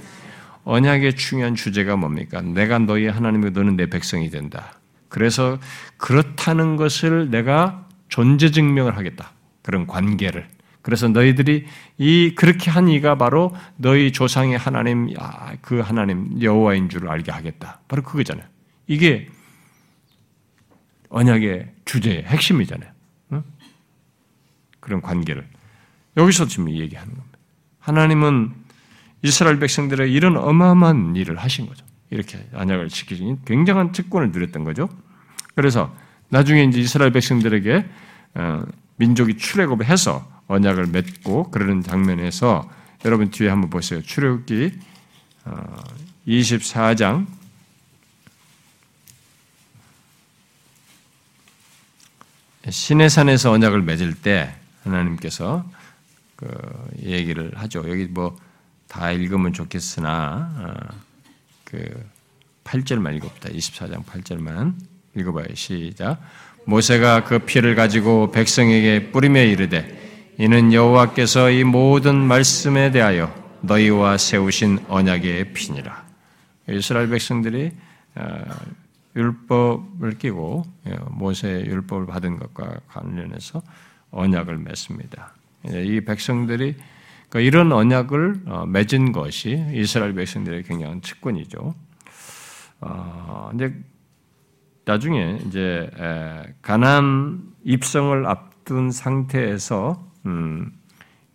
언약의 중요한 주제가 뭡니까? 내가 너희 하나님이고 너는 내 백성이 된다. 그래서 그렇다는 것을 내가 존재 증명을 하겠다. 그런 관계를. 그래서 너희들이 이 그렇게 한 이가 바로 너희 조상의 하나님 그 하나님 여호와인 줄을 알게 하겠다. 바로 그거잖아요. 이게 언약의 주제의 핵심이잖아요. 응? 그런 관계를 여기서 지금 얘기하는 겁니다. 하나님은 이스라엘 백성들의 이런 어마어마한 일을 하신 거죠. 이렇게 언약을 지키신 굉장한 특권을 누렸던 거죠. 그래서 나중에 이제 이스라엘 백성들에게 어, 민족이 출애굽을 해서 언약을 맺고 그러는 장면에서 여러분 뒤에 한번 보세요. 출애굽기 24장 어, 시내산에서 언약을 맺을 때 하나님께서 그 얘기를 하죠. 여기 뭐 다 읽으면 좋겠으나 어, 그 8절만 읽어봅다 24장 8절만 읽어봐요. 시작. 모세가 그 피를 가지고 백성에게 뿌리며 이르되 이는 여호와께서 이 모든 말씀에 대하여 너희와 세우신 언약의 피니라. 이스라엘 백성들이 어, 율법을 끼고 예, 모세의 율법을 받은 것과 관련해서 언약을 맺습니다. 이 백성들이 그러니까 이런 언약을 어, 맺은 것이 이스라엘 백성들의 굉장한 측권이죠. 어, 근데 나중에 이제 가난 입성을 앞둔 상태에서 음,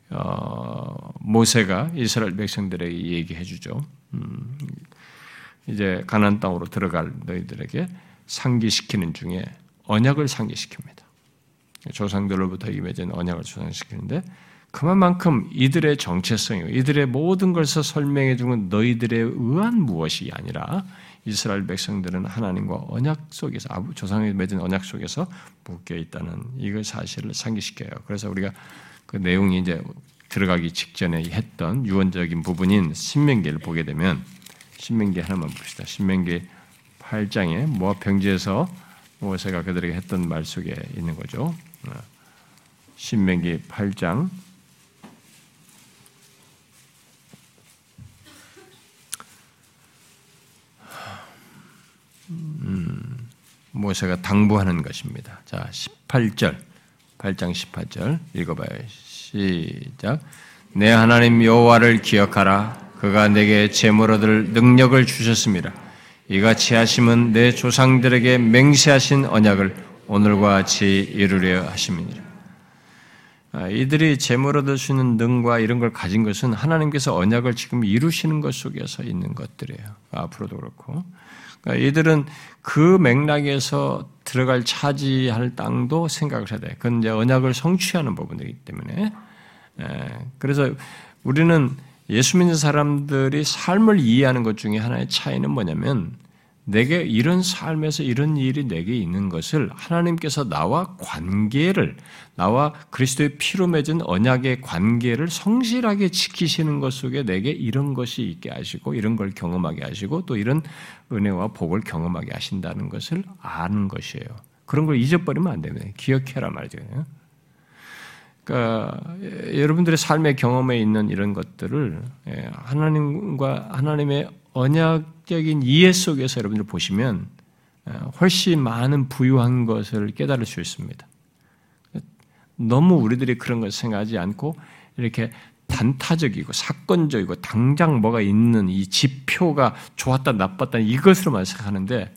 어, 모세가 이스라엘 백성들에게 얘기해 주죠. 음, 이제 가난 땅으로 들어갈 너희들에게 상기시키는 중에 언약을 상기시킵니다. 조상들로부터 맺은 언약을 조상시키는데 그만큼 이들의 정체성이고 이들의 모든 것을 설명해 주는 너희들에 의한 무엇이 아니라 이스라엘 백성들은 하나님과 언약 속에서 조상이 맺은 언약 속에서 묶여 있다는 이걸 사실을 상기시켜요. 그래서 우리가 그 내용이 이제 들어가기 직전에 했던 유언적인 부분인 신명기를 보게 되면 신명기 하나만 봅시다. 신명기 8장에 모압 평지에서 모세가 그들에게 했던 말 속에 있는 거죠. 어. 신명기 8장 음, 모세가 당부하는 것입니다. 자, 18절. 8장 18절 읽어봐요. 시작. 내 하나님 여호와를 기억하라. 그가 내게 재물 얻을 능력을 주셨습니다. 이같이 하심은 내 조상들에게 맹세하신 언약을 오늘과 같이 이루려 하심이니라. 아, 이들이 재물 얻을 수 있는 능과 이런 걸 가진 것은 하나님께서 언약을 지금 이루시는 것 속에서 있는 것들이에요. 앞으로도 그렇고. 그러니까 이들은 그 맥락에서 들어갈 차지할 땅도 생각을 해야 돼. 그건 이제 언약을 성취하는 부분이기 때문에. 그래서 우리는 예수 믿는 사람들이 삶을 이해하는 것 중에 하나의 차이는 뭐냐면 내게 이런 삶에서 이런 일이 내게 있는 것을 하나님께서 나와 관계를 나와 그리스도의 피로 맺은 언약의 관계를 성실하게 지키시는 것 속에 내게 이런 것이 있게 하시고 이런 걸 경험하게 하시고 또 이런 은혜와 복을 경험하게 하신다는 것을 아는 것이에요. 그런 걸 잊어버리면 안 됩니다. 기억해라 말이죠. 그러니까 여러분들의 삶의 경험에 있는 이런 것들을 예, 하나님과 하나님의 언약 적인 이해 속에서 여러분들 보시면 어, 훨씬 많은 부유한 것을 깨달을 수 있습니다. 너무 우리들이 그런 것을 생각하지 않고 이렇게 단타적이고 사건적이고 당장 뭐가 있는 이 지표가 좋았다 나빴다 이것으로만 생각하는데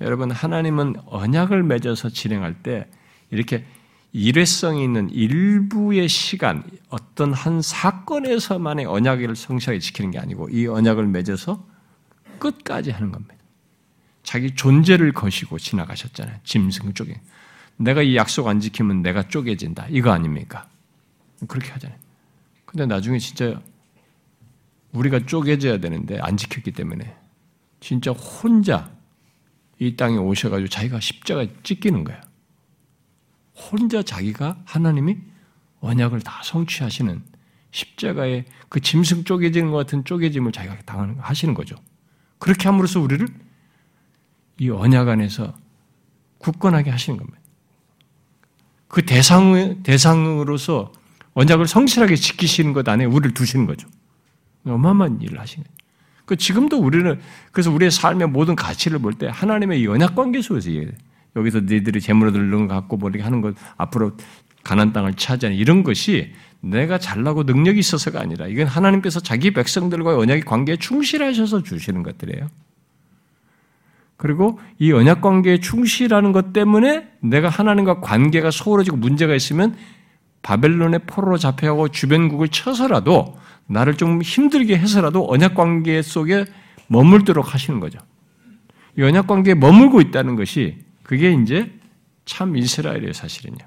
여러분 하나님은 언약을 맺어서 진행할 때 이렇게 일회성이 있는 일부의 시간, 어떤 한 사건에서만의 언약을 성실하게 지키는 게 아니고 이 언약을 맺어서 끝까지 하는 겁니다. 자기 존재를 거시고 지나가셨잖아요. 짐승 쪽에. 내가 이 약속 안 지키면 내가 쪼개진다. 이거 아닙니까? 그렇게 하잖아요. 근데 나중에 진짜 우리가 쪼개져야 되는데 안 지켰기 때문에 진짜 혼자 이 땅에 오셔가지고 자기가 십자가 찢기는 거야. 혼자 자기가 하나님이 언약을 다 성취하시는 십자가의 그 짐승 쪼개지는 것 같은 쪼개짐을 자기가 당하는 하시는 거죠. 그렇게 함으로써 우리를 이 언약 안에서 굳건하게 하시는 겁니다. 그 대상 대상으로서 언약을 성실하게 지키시는 것 안에 우리를 두시는 거죠. 어마어마한 일을 하시는 거예요. 그 지금도 우리는 그래서 우리의 삶의 모든 가치를 볼 때 하나님의 연약 관계 속에서 여기서 너희들이 재물을 갖고 뭐 이렇게 하는 것 앞으로 가난 땅을 차지하는 이런 것이 내가 잘나고 능력이 있어서가 아니라 이건 하나님께서 자기 백성들과의 언약의 관계에 충실하셔서 주시는 것들이에요. 그리고 이 언약 관계에 충실하는 것 때문에 내가 하나님과 관계가 소홀해지고 문제가 있으면 바벨론의 포로로 잡혀가고 주변국을 쳐서라도 나를 좀 힘들게 해서라도 언약 관계 속에 머물도록 하시는 거죠. 이 언약 관계에 머물고 있다는 것이 그게 이제 참 이스라엘의 사실이냐.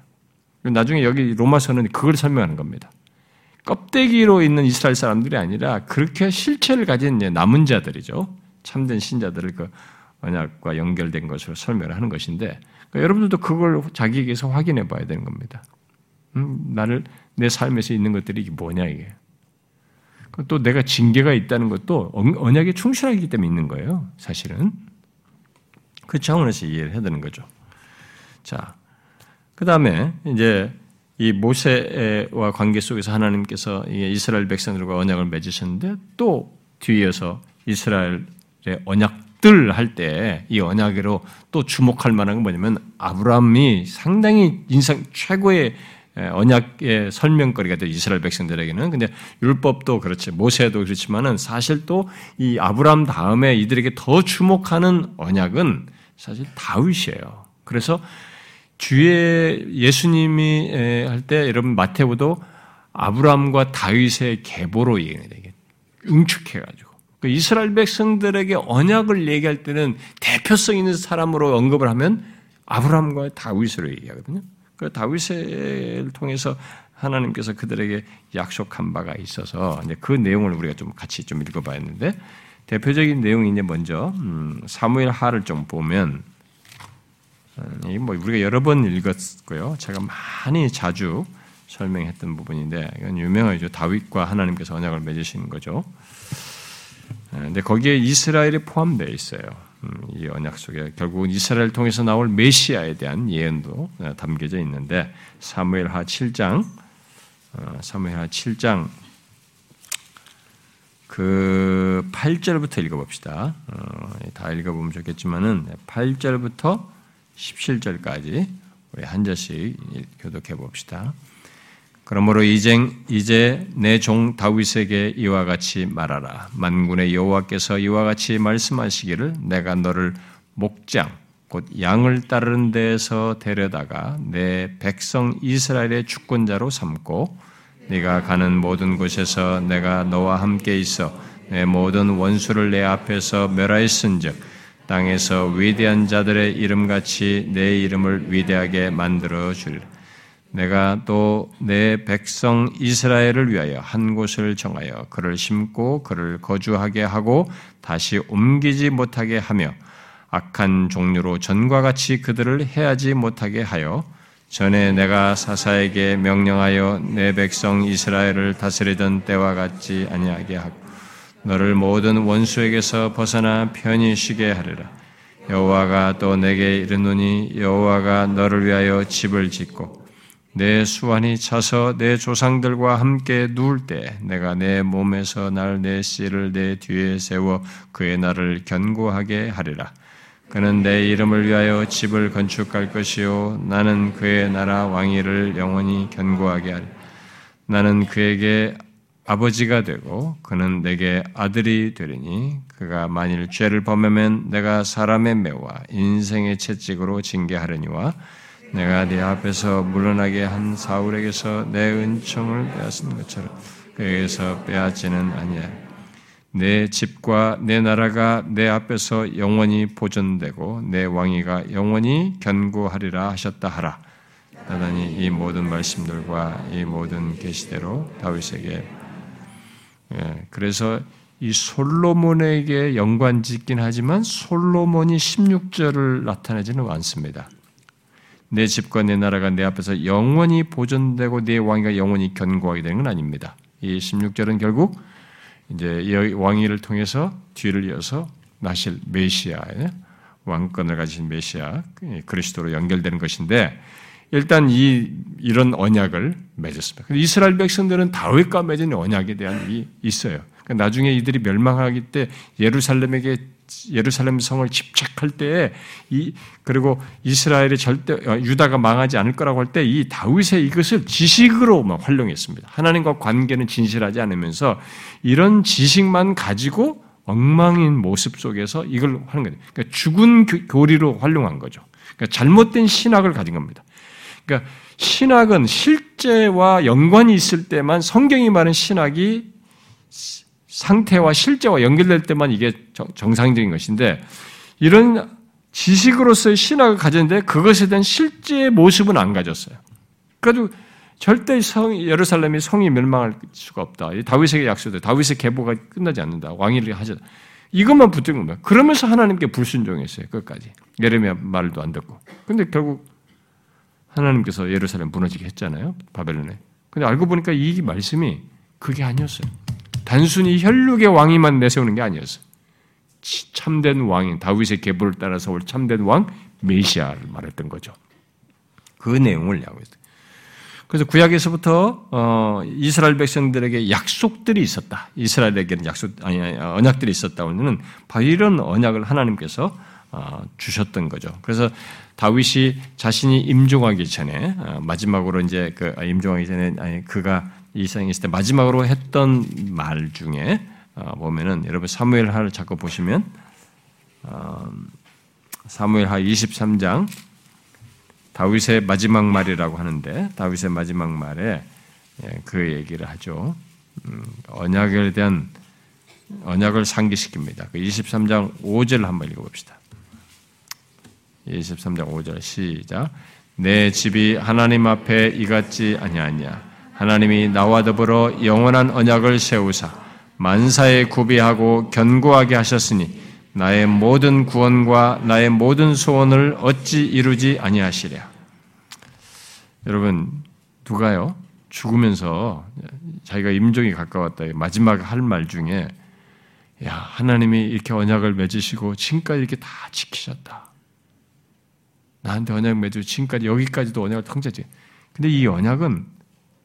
나중에 여기 로마서는 그걸 설명하는 겁니다. 껍데기로 있는 이스라엘 사람들이 아니라 그렇게 실체를 가진 남은 자들이죠. 참된 신자들을 그 언약과 연결된 것으로 설명을 하는 것인데 그러니까 여러분들도 그걸 자기에게서 확인해 봐야 되는 겁니다. 음, 나를 내 삶에서 있는 것들이 뭐냐 이게. 또 내가 징계가 있다는 것도 언약에 충실하기 때문에 있는 거예요. 사실은 그 차원에서 이해를 해야 되는 거죠. 자, 그 다음에 이제 이 모세와 관계 속에서 하나님께서 이스라엘 백성들과 언약을 맺으셨는데 또 뒤에서 이스라엘의 언약들 할 때 이 언약으로 또 주목할 만한 건 뭐냐면 아브라함이 상당히 인상 최고의 언약의 설명거리가 돼 이스라엘 백성들에게는 근데 율법도 그렇지 모세도 그렇지만은 사실 또 이 아브라함 다음에 이들에게 더 주목하는 언약은 사실 다윗이에요. 그래서 주의 예수님이 할 때 여러분 마태보도 아브라함과 다윗의 계보로 얘기해야 되게 응축해가지고 그 이스라엘 백성들에게 언약을 얘기할 때는 대표성 있는 사람으로 언급을 하면 아브라함과 다윗으로 얘기하거든요. 그 다윗을 통해서 하나님께서 그들에게 약속한 바가 있어서 그 내용을 우리가 좀 같이 좀 읽어봐야 했는데 대표적인 내용이 이제 먼저 음, 사무엘 하를 좀 보면 음, 뭐 우리가 여러 번 읽었고요. 제가 많이 자주 설명했던 부분인데 이건 유명하죠. 다윗과 하나님께서 언약을 맺으시는 거죠. 근데 거기에 이스라엘이 포함되어 있어요. 음, 이 언약 속에 결국은 이스라엘을 통해서 나올 메시아에 대한 예언도 담겨져 있는데 사무엘하 7장 어, 사무엘하 7장 그 8절부터 읽어봅시다. 어, 다 읽어보면 좋겠지만은 8절부터 17절까지 우리 한 절씩 교독해 봅시다. 그러므로 이제 이제 내 종 다윗에게 이와 같이 말하라. 만군의 여호와께서 이와 같이 말씀하시기를 내가 너를 목장 곧 양을 따르는 데에서 데려다가 내 백성 이스라엘의 주권자로 삼고 네가 가는 모든 곳에서 내가 너와 함께 있어 내 모든 원수를 내 앞에서 멸하였은즉 땅에서 위대한 자들의 이름같이 내 이름을 위대하게 만들어 줄. 내가 또 내 백성 이스라엘을 위하여 한 곳을 정하여 그를 심고 그를 거주하게 하고 다시 옮기지 못하게 하며 악한 종류로 전과 같이 그들을 해하지 못하게 하여 전에 내가 사사에게 명령하여 내 백성 이스라엘을 다스리던 때와 같지 아니하게 하고 너를 모든 원수에게서 벗어나 편히 쉬게 하리라. 여호와가 또 내게 이르노니 여호와가 너를 위하여 집을 짓고 내 수완이 차서 내 조상들과 함께 누울 때 내가 내 몸에서 날 내 씨를 내 뒤에 세워 그의 나를 견고하게 하리라. 그는 내 이름을 위하여 집을 건축할 것이요 나는 그의 나라 왕위를 영원히 견고하게 하리. 나는 그에게 아버지가 되고 그는 내게 아들이 되리니 그가 만일 죄를 범하면 내가 사람의 매와 인생의 채찍으로 징계하려니와 내가 네 앞에서 물러나게 한 사울에게서 내 은총을 빼앗은 것처럼 그에게서 빼앗지는 아니야. 내 집과 내 나라가 내 앞에서 영원히 보존되고 내 왕위가 영원히 견고하리라 하셨다 하라. 나단이 이 모든 말씀들과 이 모든 계시대로 다윗에게 예, 그래서 이 솔로몬에게 연관 짓긴 하지만 솔로몬이 16절을 나타내지는 않습니다. 내 집과 내 나라가 내 앞에서 영원히 보존되고 내 왕위가 영원히 견고하게 되는 건 아닙니다. 이 16절은 결국 이제 왕위를 통해서 뒤를 이어서 나실 메시아의 왕권을 가진 메시아 그리스도로 연결되는 것인데 일단 이 이런 언약을 맺었습니다. 이스라엘 백성들은 다윗과 맺은 언약에 대한 이 있어요. 그러니까 나중에 이들이 멸망하기 때 예루살렘에게 예루살렘 성을 집착할 때에 이 그리고 이스라엘이 절대 어, 유다가 망하지 않을 거라고 할 때 이 다윗의 이것을 지식으로만 활용했습니다. 하나님과 관계는 진실하지 않으면서 이런 지식만 가지고 엉망인 모습 속에서 이걸 하는 거예요. 그러니까 죽은 교리로 활용한 거죠. 그러니까 잘못된 신학을 가진 겁니다. 그러니까 신학은 실제와 연관이 있을 때만 성경이 말하는 신학이 상태와 실제와 연결될 때만 이게 정상적인 것인데 이런 지식으로서의 신학을 가졌는데 그것에 대한 실제 모습은 안 가졌어요. 그래도 절대 성, 예루살렘이 성이 멸망할 수가 없다. 다윗에게 약속돼. 다윗의 계보가 끝나지 않는다. 왕위를 하자. 이것만 붙든 겁니다. 그러면서 하나님께 불순종했어요. 끝까지. 예레미야 말도 안 듣고. 근데 결국 하나님께서 예루살렘 무너지게 했잖아요. 바벨론에. 근데 알고 보니까 이 말씀이 그게 아니었어요. 단순히 혈육의 왕이만 내세우는 게 아니었어요. 참된 왕인 다윗의 계보를 따라서 올 참된 왕 메시아를 말했던 거죠. 그 내용을 야고 있어요. 그래서 구약에서부터 어, 이스라엘 백성들에게 약속들이 있었다. 이스라엘에게는 약속 아니, 아니 언약들이 있었다고는 바로 이런 언약을 하나님께서 어, 주셨던 거죠. 그래서 다윗이 자신이 임종하기 전에 어, 마지막으로 이제 그 아, 임종하기 전에 아니 그가 이 세상에 있을 때 마지막으로 했던 말 중에 어, 보면은 여러분 사무엘 하를 자꾸 보시면 사무엘 하 23장 다윗의 마지막 말이라고 하는데 다윗의 마지막 말에 예, 그 얘기를 하죠. 음, 언약에 대한 언약을 상기시킵니다. 그 23장 5절 한번 읽어봅시다. 23장 5절 시작. 내 집이 하나님 앞에 이같지 아니하냐. 하나님이 나와 더불어 영원한 언약을 세우사 만사에 구비하고 견고하게 하셨으니 나의 모든 구원과 나의 모든 소원을 어찌 이루지 아니하시랴. 여러분 누가요? 죽으면서 자기가 임종이 가까웠다. 마지막 할 말 중에 야 하나님이 이렇게 언약을 맺으시고 지금까지 이렇게 다 지키셨다. 나한테 언약 맺으 지금까지 여기까지도 언약을 통제지. 근데 이 언약은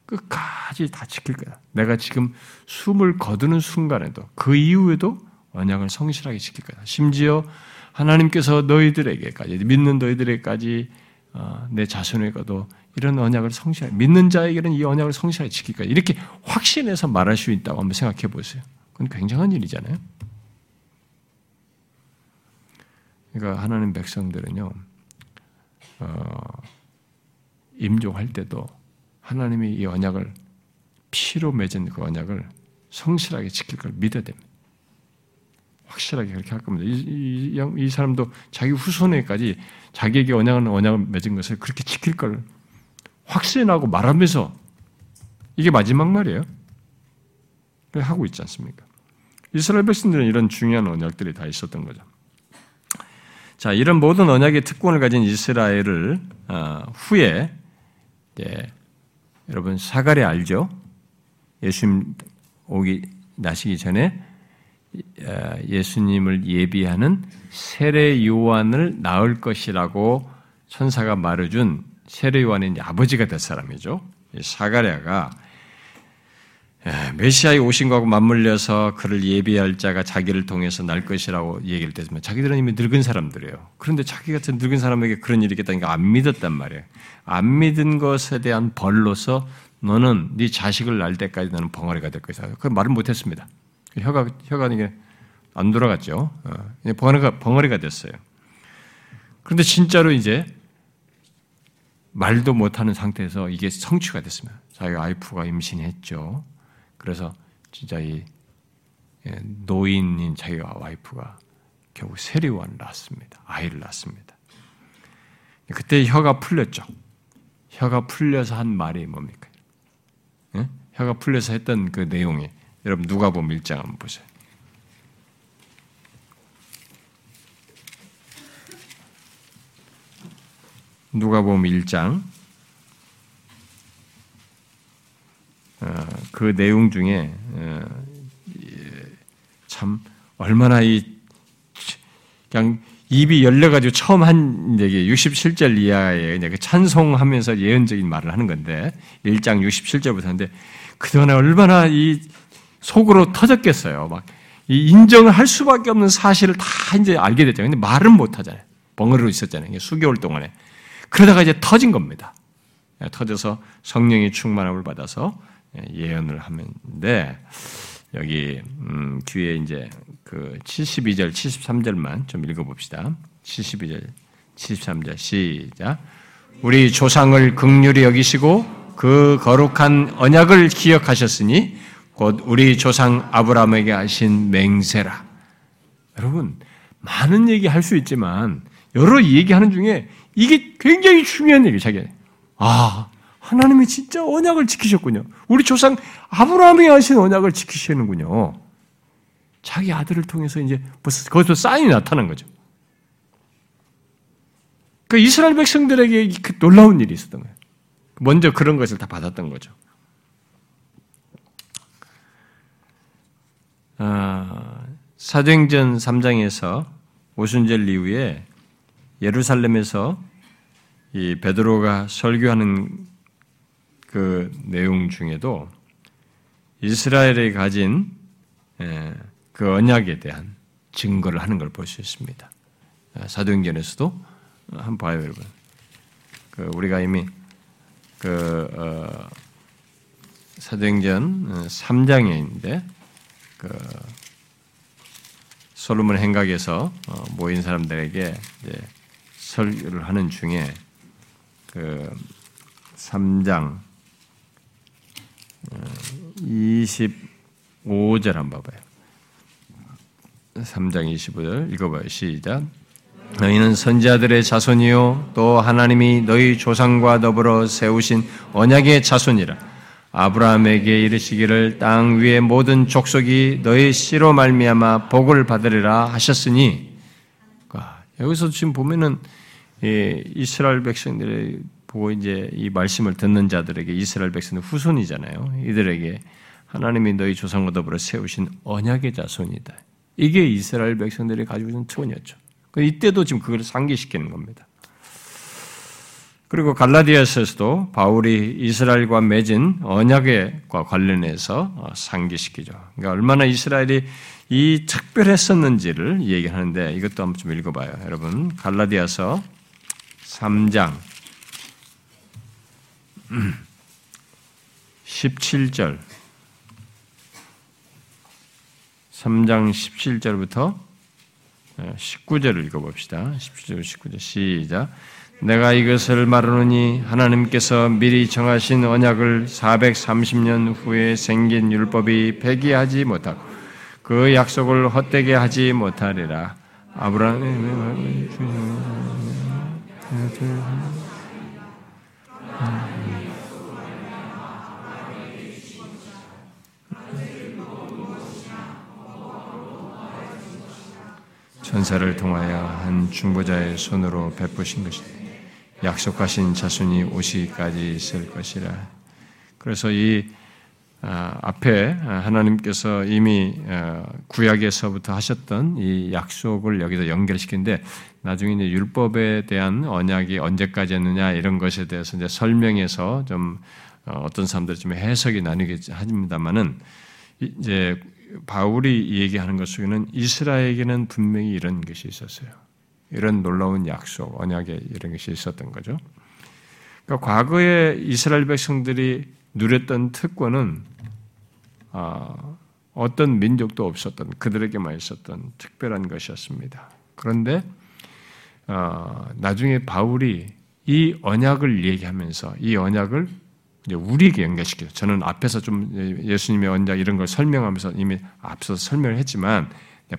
끝까지 다 지킬 거야. 내가 지금 숨을 거두는 순간에도 그 이후에도 언약을 성실하게 지킬 거야. 심지어 하나님께서 너희들에게까지 믿는 너희들에게까지 어, 내 자손에게도 이런 언약을 성실하게 믿는 자에게는 이 언약을 성실하게 지킬 거야. 이렇게 확신해서 말할 수 있다고 한번 생각해 보세요. 그건 굉장한 일이잖아요. 그러니까 하나님 백성들은요. 어, 임종할 때도 하나님이 이 언약을 피로 맺은 그 언약을 성실하게 지킬 걸 믿어야 됩니다. 확실하게 그렇게 할 겁니다. 이, 이, 이 사람도 자기 후손에까지 자기에게 언약을, 언약을 맺은 것을 그렇게 지킬 걸 확신하고 말하면서 이게 마지막 말이에요. 하고 있지 않습니까? 이스라엘 백성들은 이런 중요한 언약들이 다 있었던 거죠. 자, 이런 모든 언약의 특권을 가진 이스라엘을 어, 후에 예, 여러분 사가랴 알죠? 예수님 오기 나시기 전에 어, 예수님을 예비하는 세례 요한을 낳을 것이라고 천사가 말해준 세례 요한의 아버지가 될 사람이죠. 사가랴가 예, 메시아의 오신 것하고 맞물려서 그를 예비할 자가 자기를 통해서 날 것이라고 얘기를 했지만 자기들은 이미 늙은 사람들이에요. 그런데 자기 같은 늙은 사람에게 그런 일이 있겠다니까 안 믿었단 말이에요. 안 믿은 것에 대한 벌로서 너는 네 자식을 낳을 때까지 너는 벙어리가 될 것이다. 그 말은 못했습니다. 혀가 혀가 이게 안 돌아갔죠. 어, 벙어리가 벙어리가 됐어요. 그런데 진짜로 이제 말도 못하는 상태에서 이게 성취가 됐습니다. 자기 와이프가 임신했죠. 그래서 진짜 이 예, 노인인 자기 와이프가 결국 세리원 낳습니다. 아이를 낳습니다. 그때 혀가 풀렸죠. 혀가 풀려서 한 말이 뭡니까? 예? 혀가 풀려서 했던 그 내용이 여러분 누가 보면 일장 한번 보세요. 누가 보면 1장 어, 그 내용 중에 어, 참 얼마나 이 그냥 입이 열려가지고 처음 한 얘기 67절 이하에 그 찬송하면서 예언적인 말을 하는 건데 1장 67절부터 하는데 그동안에 얼마나 이 속으로 터졌겠어요. 막 인정을 할 수밖에 없는 사실을 다 이제 알게 됐죠. 근데 말은 못 하잖아요. 벙어리로 있었잖아요. 수개월 동안에. 그러다가 이제 터진 겁니다. 예, 터져서 성령의 충만함을 받아서 예, 예언을 하는데 여기 음, 뒤에 이제 그 72절, 73절만 좀 읽어 봅시다. 72절, 73절 시작. 우리 조상을 극률히 여기시고 그 거룩한 언약을 기억하셨으니 곧 우리 조상 아브라함에게 하신 맹세라. 여러분 많은 얘기 할 수 있지만 여러 얘기하는 중에 이게 굉장히 중요한 얘기 자기. 아 하나님이 진짜 언약을 지키셨군요. 우리 조상 아브라함이 하신 언약을 지키시는군요. 자기 아들을 통해서 이제 벌써 거기서 사인이 나타난 거죠. 그 이스라엘 백성들에게 그 놀라운 일이 있었던 거예요. 먼저 그런 것을 다 받았던 거죠. 아, 사도행전 3장에서 오순절 이후에 예루살렘에서 이 베드로가 설교하는 그 내용 중에도 이스라엘이 가진 예, 그 언약에 대한 증거를 하는 걸 볼 수 있습니다. 아, 사도행전에서도 한번 봐요, 여러분. 그 우리가 이미 그 어, 사도행전 3장에 있는데 그 솔로몬 행각에서 어, 모인 사람들에게 설교를 하는 중에 그 3장 25절 한번 봐봐요. 3장 25절 읽어봐요. 시작. 너희는 선지자들의 자손이요 또 하나님이 너희 조상과 더불어 세우신 언약의 자손이라. 아브라함에게 이르시기를 땅 위의 모든 족속이 너희 씨로 말미암아 복을 받으리라 하셨으니 여기서 지금 보면은 이스라엘 백성들의 보고 이제 이 말씀을 듣는 자들에게 이스라엘 백성은 후손이잖아요. 이들에게 하나님이 너희 조상과 더불어 세우신 언약의 자손이다. 이게 이스라엘 백성들이 가지고 있는 특권이었죠. 그 이때도 지금 그걸 상기시키는 겁니다. 그리고 갈라디아서에서도 바울이 이스라엘과 맺은 언약과 관련해서 어, 상기시키죠. 그러니까 얼마나 이스라엘이 이 특별했었는지를 얘기하는데 이것도 한번 좀 읽어봐요. 여러분 갈라디아서 3장 17절 3장 17절부터 19절을 읽어봅시다. 17절, 19절 시작. 내가 이것을 말하노니 하나님께서 미리 정하신 언약을 430년 후에 생긴 율법이 폐기하지 못하고 그 약속을 헛되게 하지 못하리라. 아브라함의 천사를 통하여 한 중보자의 손으로 베푸신 것이 약속하신 자손이 오시기까지 있을 것이라. 그래서 이 아, 앞에 하나님께서 이미 어, 구약에서부터 하셨던 이 약속을 여기서 연결시키는데 나중에 이제 율법에 대한 언약이 언제까지 였느냐 이런 것에 대해서 이제 설명해서 좀 어, 어떤 사람들이 좀 해석이 나뉘게 합니다만은 이제 바울이 얘기하는 것 속에는 이스라엘에게는 분명히 이런 것이 있었어요. 이런 놀라운 약속, 언약에 이런 것이 있었던 거죠. 그러니까 과거에 이스라엘 백성들이 누렸던 특권은 아, 어떤 민족도 없었던 그들에게만 있었던 특별한 것이었습니다. 그런데 아, 나중에 바울이 이 언약을 얘기하면서 이 언약을 우리에게 연결시켜요. 저는 앞에서 좀 예수님의 언약 이런 걸 설명하면서 이미 앞서 설명을 했지만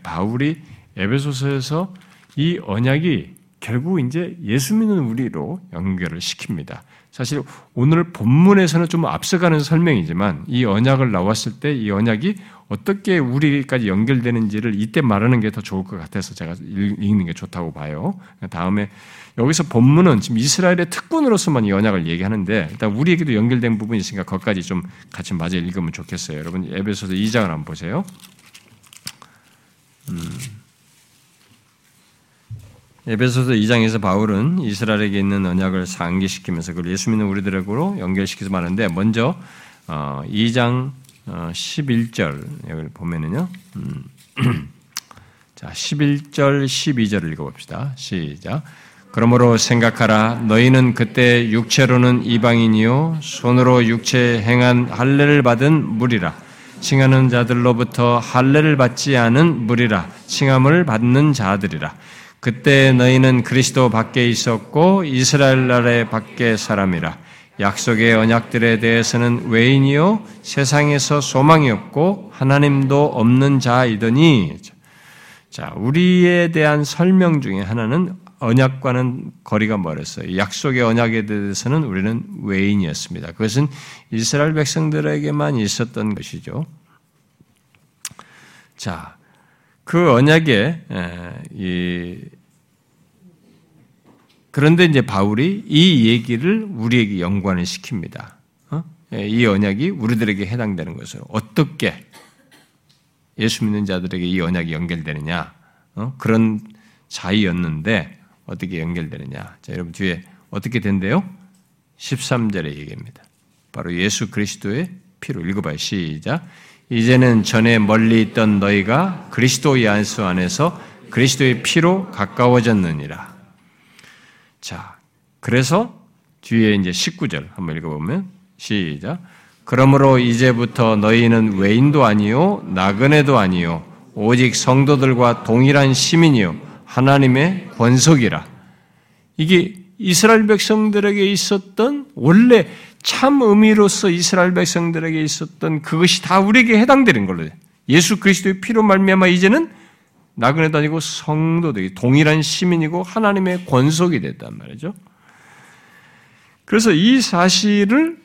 바울이 에베소서에서 이 언약이 결국 이제 예수 믿는 우리로 연결을 시킵니다. 사실 오늘 본문에서는 좀 앞서가는 설명이지만 이 언약을 나왔을 때 이 언약이 어떻게 우리까지 연결되는지를 이때 말하는 게 더 좋을 것 같아서 제가 읽는 게 좋다고 봐요. 다음에 여기서 본문은 지금 이스라엘의 특권으로서만 이 언약을 얘기하는데 일단 우리에게도 연결된 부분이 있으니까 거기까지 좀 같이 맞아 읽으면 좋겠어요. 여러분 에베소서 2장을 한번 보세요. 음. 에베소서 2장에서 바울은 이스라엘에게 있는 언약을 상기시키면서 그걸 예수 믿는 우리들에게로 연결시켜서 말하는데 먼저 2장 11절 어, 여기 보면은요. 음. 자, 11절, 12절을 읽어봅시다. 시작. 그러므로 생각하라. 너희는 그때 육체로는 이방인이요. 손으로 육체 행한 할례를 받은 무리라. 칭하는 자들로부터 할례를 받지 않은 무리라. 칭함을 받는 자들이라. 그때 너희는 그리스도 밖에 있었고 이스라엘 나라의 밖에 사람이라. 약속의 언약들에 대해서는 외인이요 세상에서 소망이 없고 하나님도 없는 자이더니 자, 우리에 대한 설명 중에 하나는 언약과는 거리가 멀었어요. 약속의 언약에 대해서는 우리는 외인이었습니다. 그것은 이스라엘 백성들에게만 있었던 것이죠. 자, 그 언약에 이 그런데 이제 바울이 이 얘기를 우리에게 연관을 시킵니다. 어? 이 언약이 우리들에게 해당되는 것을 어떻게 예수 믿는 자들에게 이 언약이 연결되느냐? 어? 그런 자이였는데 어떻게 연결되느냐? 자, 여러분 뒤에 어떻게 된대요? 13절의 얘기입니다. 바로 예수 그리스도의 피로 읽어봐요. 시작. 이제는 전에 멀리 있던 너희가 그리스도 예수 안에서 그리스도의 피로 가까워졌느니라. 자, 그래서 뒤에 이제 19절 한번 읽어보면 시작. 그러므로 이제부터 너희는 외인도 아니요 나그네도 아니요 오직 성도들과 동일한 시민이요 하나님의 권속이라. 이게 이스라엘 백성들에게 있었던 원래 참 의미로서 이스라엘 백성들에게 있었던 그것이 다 우리에게 해당되는 걸로 예수 그리스도의 피로 말미암아 이제는 나그네도 아니고 성도들이 동일한 시민이고 하나님의 권속이 됐단 말이죠. 그래서 이 사실을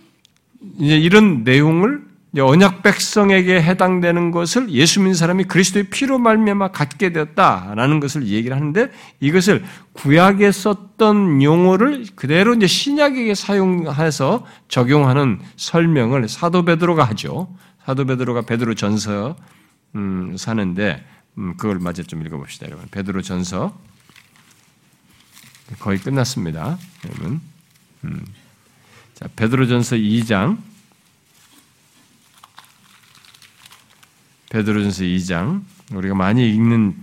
이제 이런 내용을 언약 백성에게 해당되는 것을 예수 믿는 사람이 그리스도의 피로 말미암아 갖게 되었다라는 것을 얘기를 하는데 이것을 구약에 썼던 용어를 그대로 이제 신약에게 사용해서 적용하는 설명을 사도 베드로가 하죠. 사도 베드로가 베드로 전서 음, 사는데 음, 그걸 마저 좀 읽어봅시다, 여러분. 베드로 전서 거의 끝났습니다, 여러분. 음. 자, 베드로 전서 2장 베드로전서 2장 우리가 많이 읽는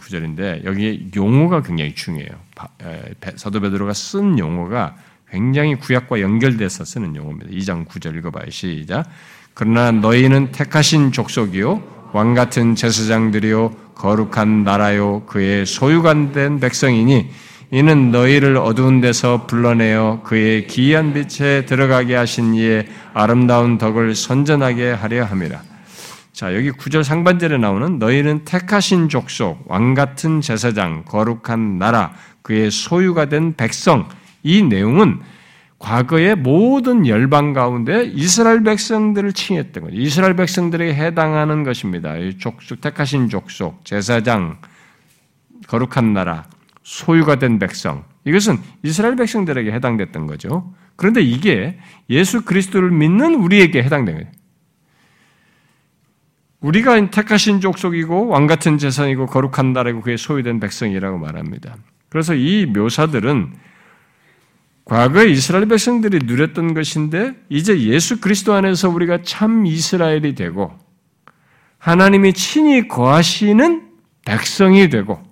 구절인데 여기 용어가 굉장히 중요해요. 사도 베드로가 쓴 용어가 굉장히 구약과 연결돼서 쓰는 용어입니다. 2장 9절 읽어봐요. 시작. 그러나 너희는 택하신 족속이요 왕 같은 제사장들이요 거룩한 나라요 그의 소유관 된 백성이니 이는 너희를 어두운 데서 불러내어 그의 기이한 빛에 들어가게 하신 이의 아름다운 덕을 선전하게 하려 함이라. 자, 여기 구절 상반절에 나오는 너희는 택하신 족속, 왕 같은 제사장, 거룩한 나라, 그의 소유가 된 백성. 이 내용은 과거의 모든 열방 가운데 이스라엘 백성들을 칭했던 거죠. 이스라엘 백성들에게 해당하는 것입니다. 족속, 택하신 족속, 제사장, 거룩한 나라, 소유가 된 백성. 이것은 이스라엘 백성들에게 해당됐던 거죠. 그런데 이게 예수 그리스도를 믿는 우리에게 해당되는 거예요. 우리가 택하신 족속이고 왕 같은 재산이고 거룩한 나라고 그의 소유된 백성이라고 말합니다. 그래서 이 묘사들은 과거에 이스라엘 백성들이 누렸던 것인데 이제 예수 그리스도 안에서 우리가 참 이스라엘이 되고 하나님이 친히 거하시는 백성이 되고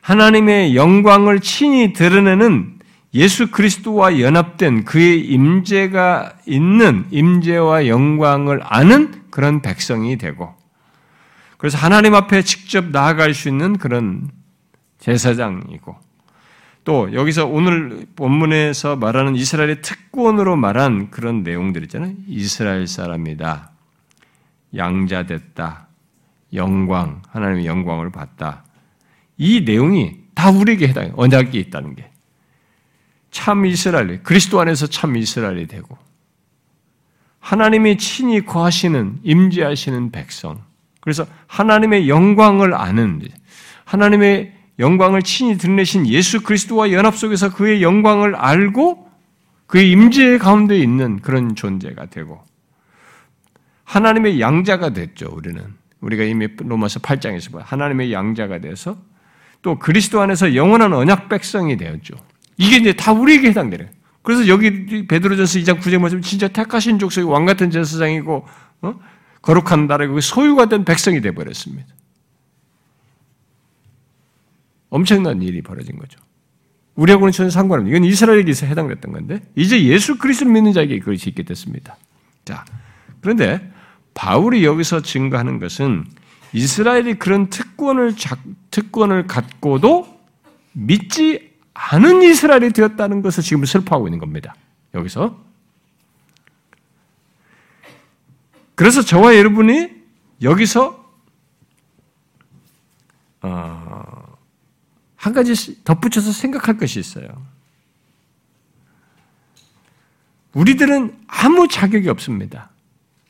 하나님의 영광을 친히 드러내는 예수 그리스도와 연합된 그의 임재가 있는 임재와 영광을 아는 그런 백성이 되고 그래서 하나님 앞에 직접 나아갈 수 있는 그런 제사장이고 또 여기서 오늘 본문에서 말하는 이스라엘의 특권으로 말한 그런 내용들 있잖아요. 이스라엘 사람이다. 양자 됐다. 영광, 하나님의 영광을 봤다. 이 내용이 다 우리에게 해당해요. 언약이 있다는 게. 참 이스라엘, 그리스도 안에서 참 이스라엘이 되고, 하나님이 친히 거하시는, 임재하시는 백성. 그래서 하나님의 영광을 아는, 하나님의 영광을 친히 드러내신 예수 그리스도와 연합 속에서 그의 영광을 알고 그의 임재 가운데 있는 그런 존재가 되고, 하나님의 양자가 됐죠, 우리는. 우리가 이미 로마서 8장에서 봐 하나님의 양자가 돼서 또 그리스도 안에서 영원한 언약 백성이 되었죠. 이게 이제 다 우리에게 해당되는. 그래서 여기 베드로전서 2장 9절 말씀 진짜 택하신 족속이 왕 같은 제사장이고 어? 거룩한 나라의 소유가 된 백성이 되어버렸습니다. 엄청난 일이 벌어진 거죠. 우리하고는 전혀 상관없는 이건 이스라엘에게서 해당됐던 건데 이제 예수 그리스도를 믿는 자에게 그것이 있게 됐습니다. 자, 그런데 바울이 여기서 증거하는 것은 이스라엘이 그런 특권을 특권을 갖고도 믿지 않은 이스라엘이 되었다는 것을 지금 슬퍼하고 있는 겁니다. 여기서 그래서 저와 여러분이 여기서 어, 한 가지 덧붙여서 생각할 것이 있어요. 우리들은 아무 자격이 없습니다.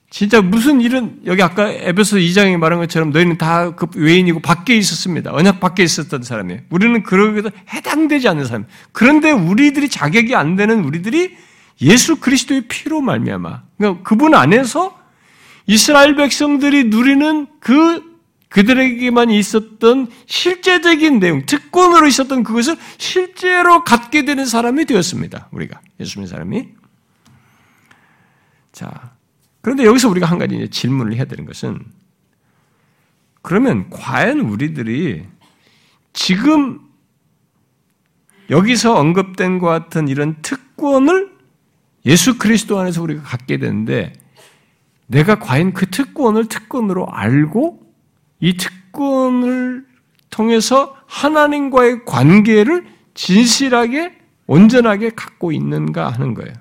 진짜 무슨 일은 여기 아까 에베소 2장에 말한 것처럼 너희는 다 그 외인이고 밖에 있었습니다. 언약 밖에 있었던 사람이에요. 우리는 그러기도 해당되지 않는 사람. 그런데 우리들이 자격이 안 되는 우리들이 예수 그리스도의 피로 말미암아. 그러니까 그분 안에서 이스라엘 백성들이 누리는 그 그들에게만 있었던 실제적인 내용, 특권으로 있었던 그것을 실제로 갖게 되는 사람이 되었습니다. 우리가 예수 믿는 사람이. 자, 그런데 여기서 우리가 한 가지 질문을 해야 되는 것은 그러면 과연 우리들이 지금 여기서 언급된 것 같은 이런 특권을 예수 그리스도 안에서 우리가 갖게 되는데 내가 과연 그 특권을 특권으로 알고 이 특권을 통해서 하나님과의 관계를 진실하게 온전하게 갖고 있는가 하는 거예요.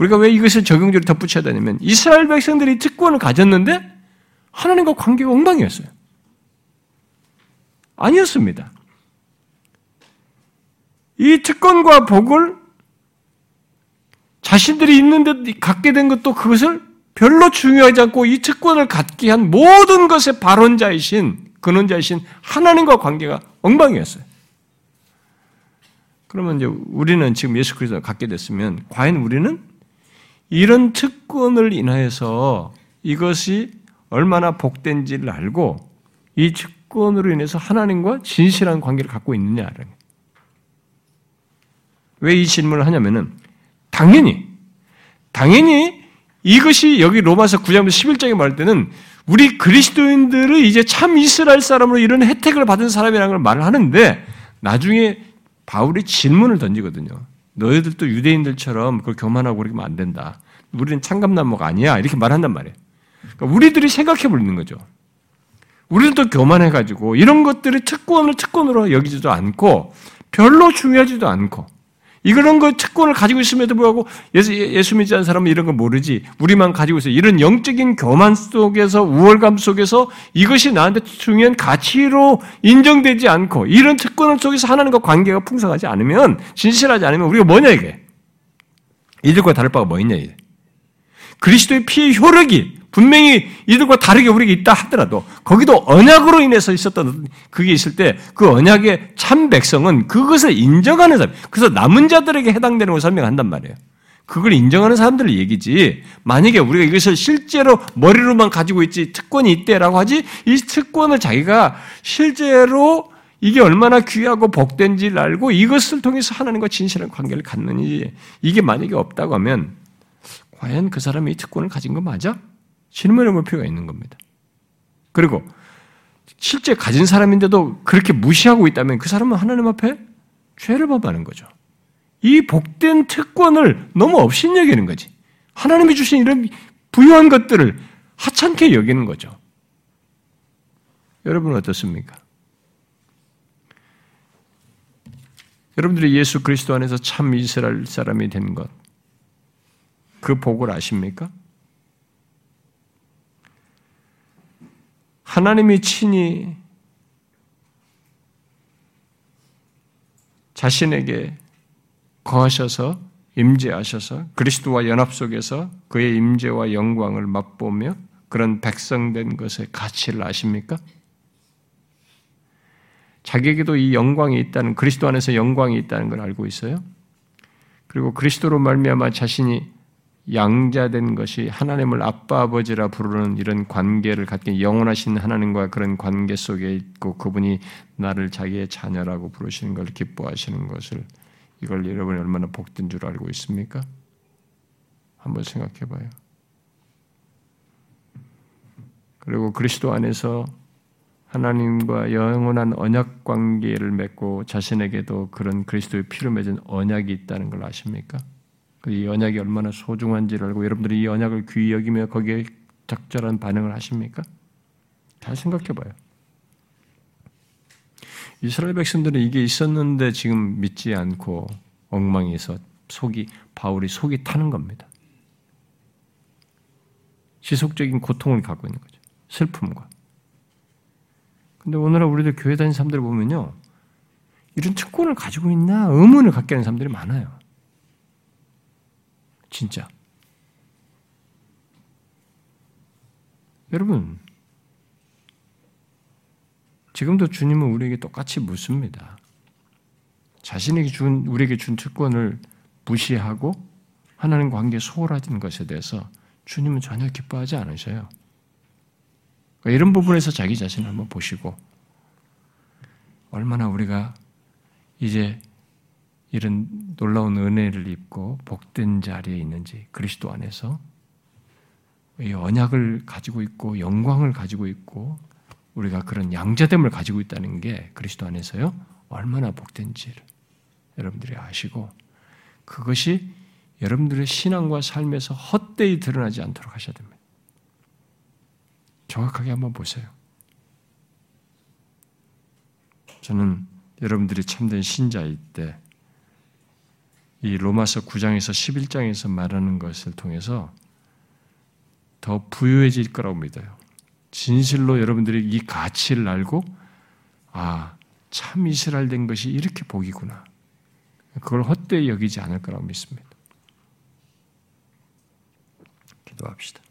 우리가 왜 이것을 적용적으로 덧붙여야 되냐면 이스라엘 백성들이 특권을 가졌는데 하나님과 관계가 엉망이었어요. 아니었습니다. 이 특권과 복을 자신들이 있는데 갖게 된 것도 그것을 별로 중요하지 않고 이 특권을 갖게 한 모든 것의 발원자이신 근원자이신 하나님과 관계가 엉망이었어요. 그러면 이제 우리는 지금 예수 그리스도를 갖게 됐으면 과연 우리는 이런 특권을 인하여서 이것이 얼마나 복된지를 알고 이 특권으로 인해서 하나님과 진실한 관계를 갖고 있느냐를 왜이 질문을 하냐면은 당연히 당연히 이것이 여기 로마서 9장부터 11장에 말할 때는 우리 그리스도인들을 이제 참 이스라엘 사람으로 이런 혜택을 받은 사람이라는 걸 말을 하는데 나중에 바울이 질문을 던지거든요. 너희들도 유대인들처럼 그걸 교만하고 그러면 안 된다. 우리는 창감나무가 아니야. 이렇게 말한단 말이에요. 그러니까 우리들이 생각해 보는 거죠. 우리들도 교만해가지고 이런 것들이 특권을 특권으로 여기지도 않고 별로 중요하지도 않고 이런 거 특권을 가지고 있음에도 불구하고 예수, 예수 믿지 않는 사람은 이런 거 모르지. 우리만 가지고 있어. 이런 영적인 교만 속에서, 우월감 속에서 이것이 나한테 중요한 가치로 인정되지 않고, 이런 특권을 속에서 하나님과 관계가 풍성하지 않으면, 진실하지 않으면 우리가 뭐냐, 이게? 이들과 다를 바가 뭐 있냐, 이게. 그리스도의 피의 효력이 분명히 이들과 다르게 우리에게 있다 하더라도 거기도 언약으로 인해서 있었던 그게 있을 때 그 언약의 참 백성은 그것을 인정하는 사람, 그래서 남은 자들에게 해당되는 걸 설명한단 말이에요. 그걸 인정하는 사람들을 얘기지. 만약에 우리가 이것을 실제로 머리로만 가지고 있지 특권이 있대라고 하지 이 특권을 자기가 실제로 이게 얼마나 귀하고 복된지를 알고 이것을 통해서 하나님과 진실한 관계를 갖느니 이게 만약에 없다고 하면 과연 그 사람이 이 특권을 가진 거 맞아? 질문해 볼 필요가 있는 겁니다. 그리고 실제 가진 사람인데도 그렇게 무시하고 있다면 그 사람은 하나님 앞에 죄를 범하는 거죠. 이 복된 특권을 너무 업신여기는 거지. 하나님이 주신 이런 부유한 것들을 하찮게 여기는 거죠. 여러분 어떻습니까? 여러분들이 예수 그리스도 안에서 참 이스라엘 사람이 된 것, 그 복을 아십니까? 하나님이 친히 자신에게 거하셔서 임재하셔서 그리스도와 연합 속에서 그의 임재와 영광을 맛보며 그런 백성된 것의 가치를 아십니까? 자기에게도 이 영광이 있다는 그리스도 안에서 영광이 있다는 걸 알고 있어요. 그리고 그리스도로 말미암아 자신이 양자된 것이 하나님을 아빠 아버지라 부르는 이런 관계를 갖게 영원하신 하나님과 그런 관계 속에 있고 그분이 나를 자기의 자녀라고 부르시는 걸 기뻐하시는 것을 이걸 여러분이 얼마나 복된 줄 알고 있습니까? 한번 생각해 봐요. 그리고 그리스도 안에서 하나님과 영원한 언약 관계를 맺고 자신에게도 그런 그리스도의 피로 맺은 언약이 있다는 걸 아십니까? 그이 언약이 얼마나 소중한지를 알고 여러분들이 이 언약을 귀히 여기며 거기에 적절한 반응을 하십니까? 잘 생각해 봐요. 이스라엘 백성들은 이게 있었는데 지금 믿지 않고 엉망에서 속이 바울이 속이 타는 겁니다. 지속적인 고통을 갖고 있는 거죠. 슬픔과. 근데 오늘날 우리들 교회 다니는 사람들 보면요. 이런 특권을 가지고 있나 의문을 갖게 하는 사람들이 많아요. 진짜. 여러분, 지금도 주님은 우리에게 똑같이 묻습니다. 자신에게 준, 우리에게 준 특권을 무시하고 하나님 관계에 소홀하진 것에 대해서 주님은 전혀 기뻐하지 않으셔요. 그러니까 이런 부분에서 자기 자신을 한번 보시고 얼마나 우리가 이제 이런 놀라운 은혜를 입고 복된 자리에 있는지 그리스도 안에서 이 언약을 가지고 있고 영광을 가지고 있고 우리가 그런 양자됨을 가지고 있다는 게 그리스도 안에서요 얼마나 복된지를 여러분들이 아시고 그것이 여러분들의 신앙과 삶에서 헛되이 드러나지 않도록 하셔야 됩니다. 정확하게 한번 보세요. 저는 여러분들이 참된 신자일 때, 이 로마서 9장에서 11장에서 말하는 것을 통해서 더 부유해질 거라고 믿어요. 진실로 여러분들이 이 가치를 알고, 아, 참 이스라엘 된 것이 이렇게 복이구나. 그걸 헛되이 여기지 않을 거라고 믿습니다. 기도합시다.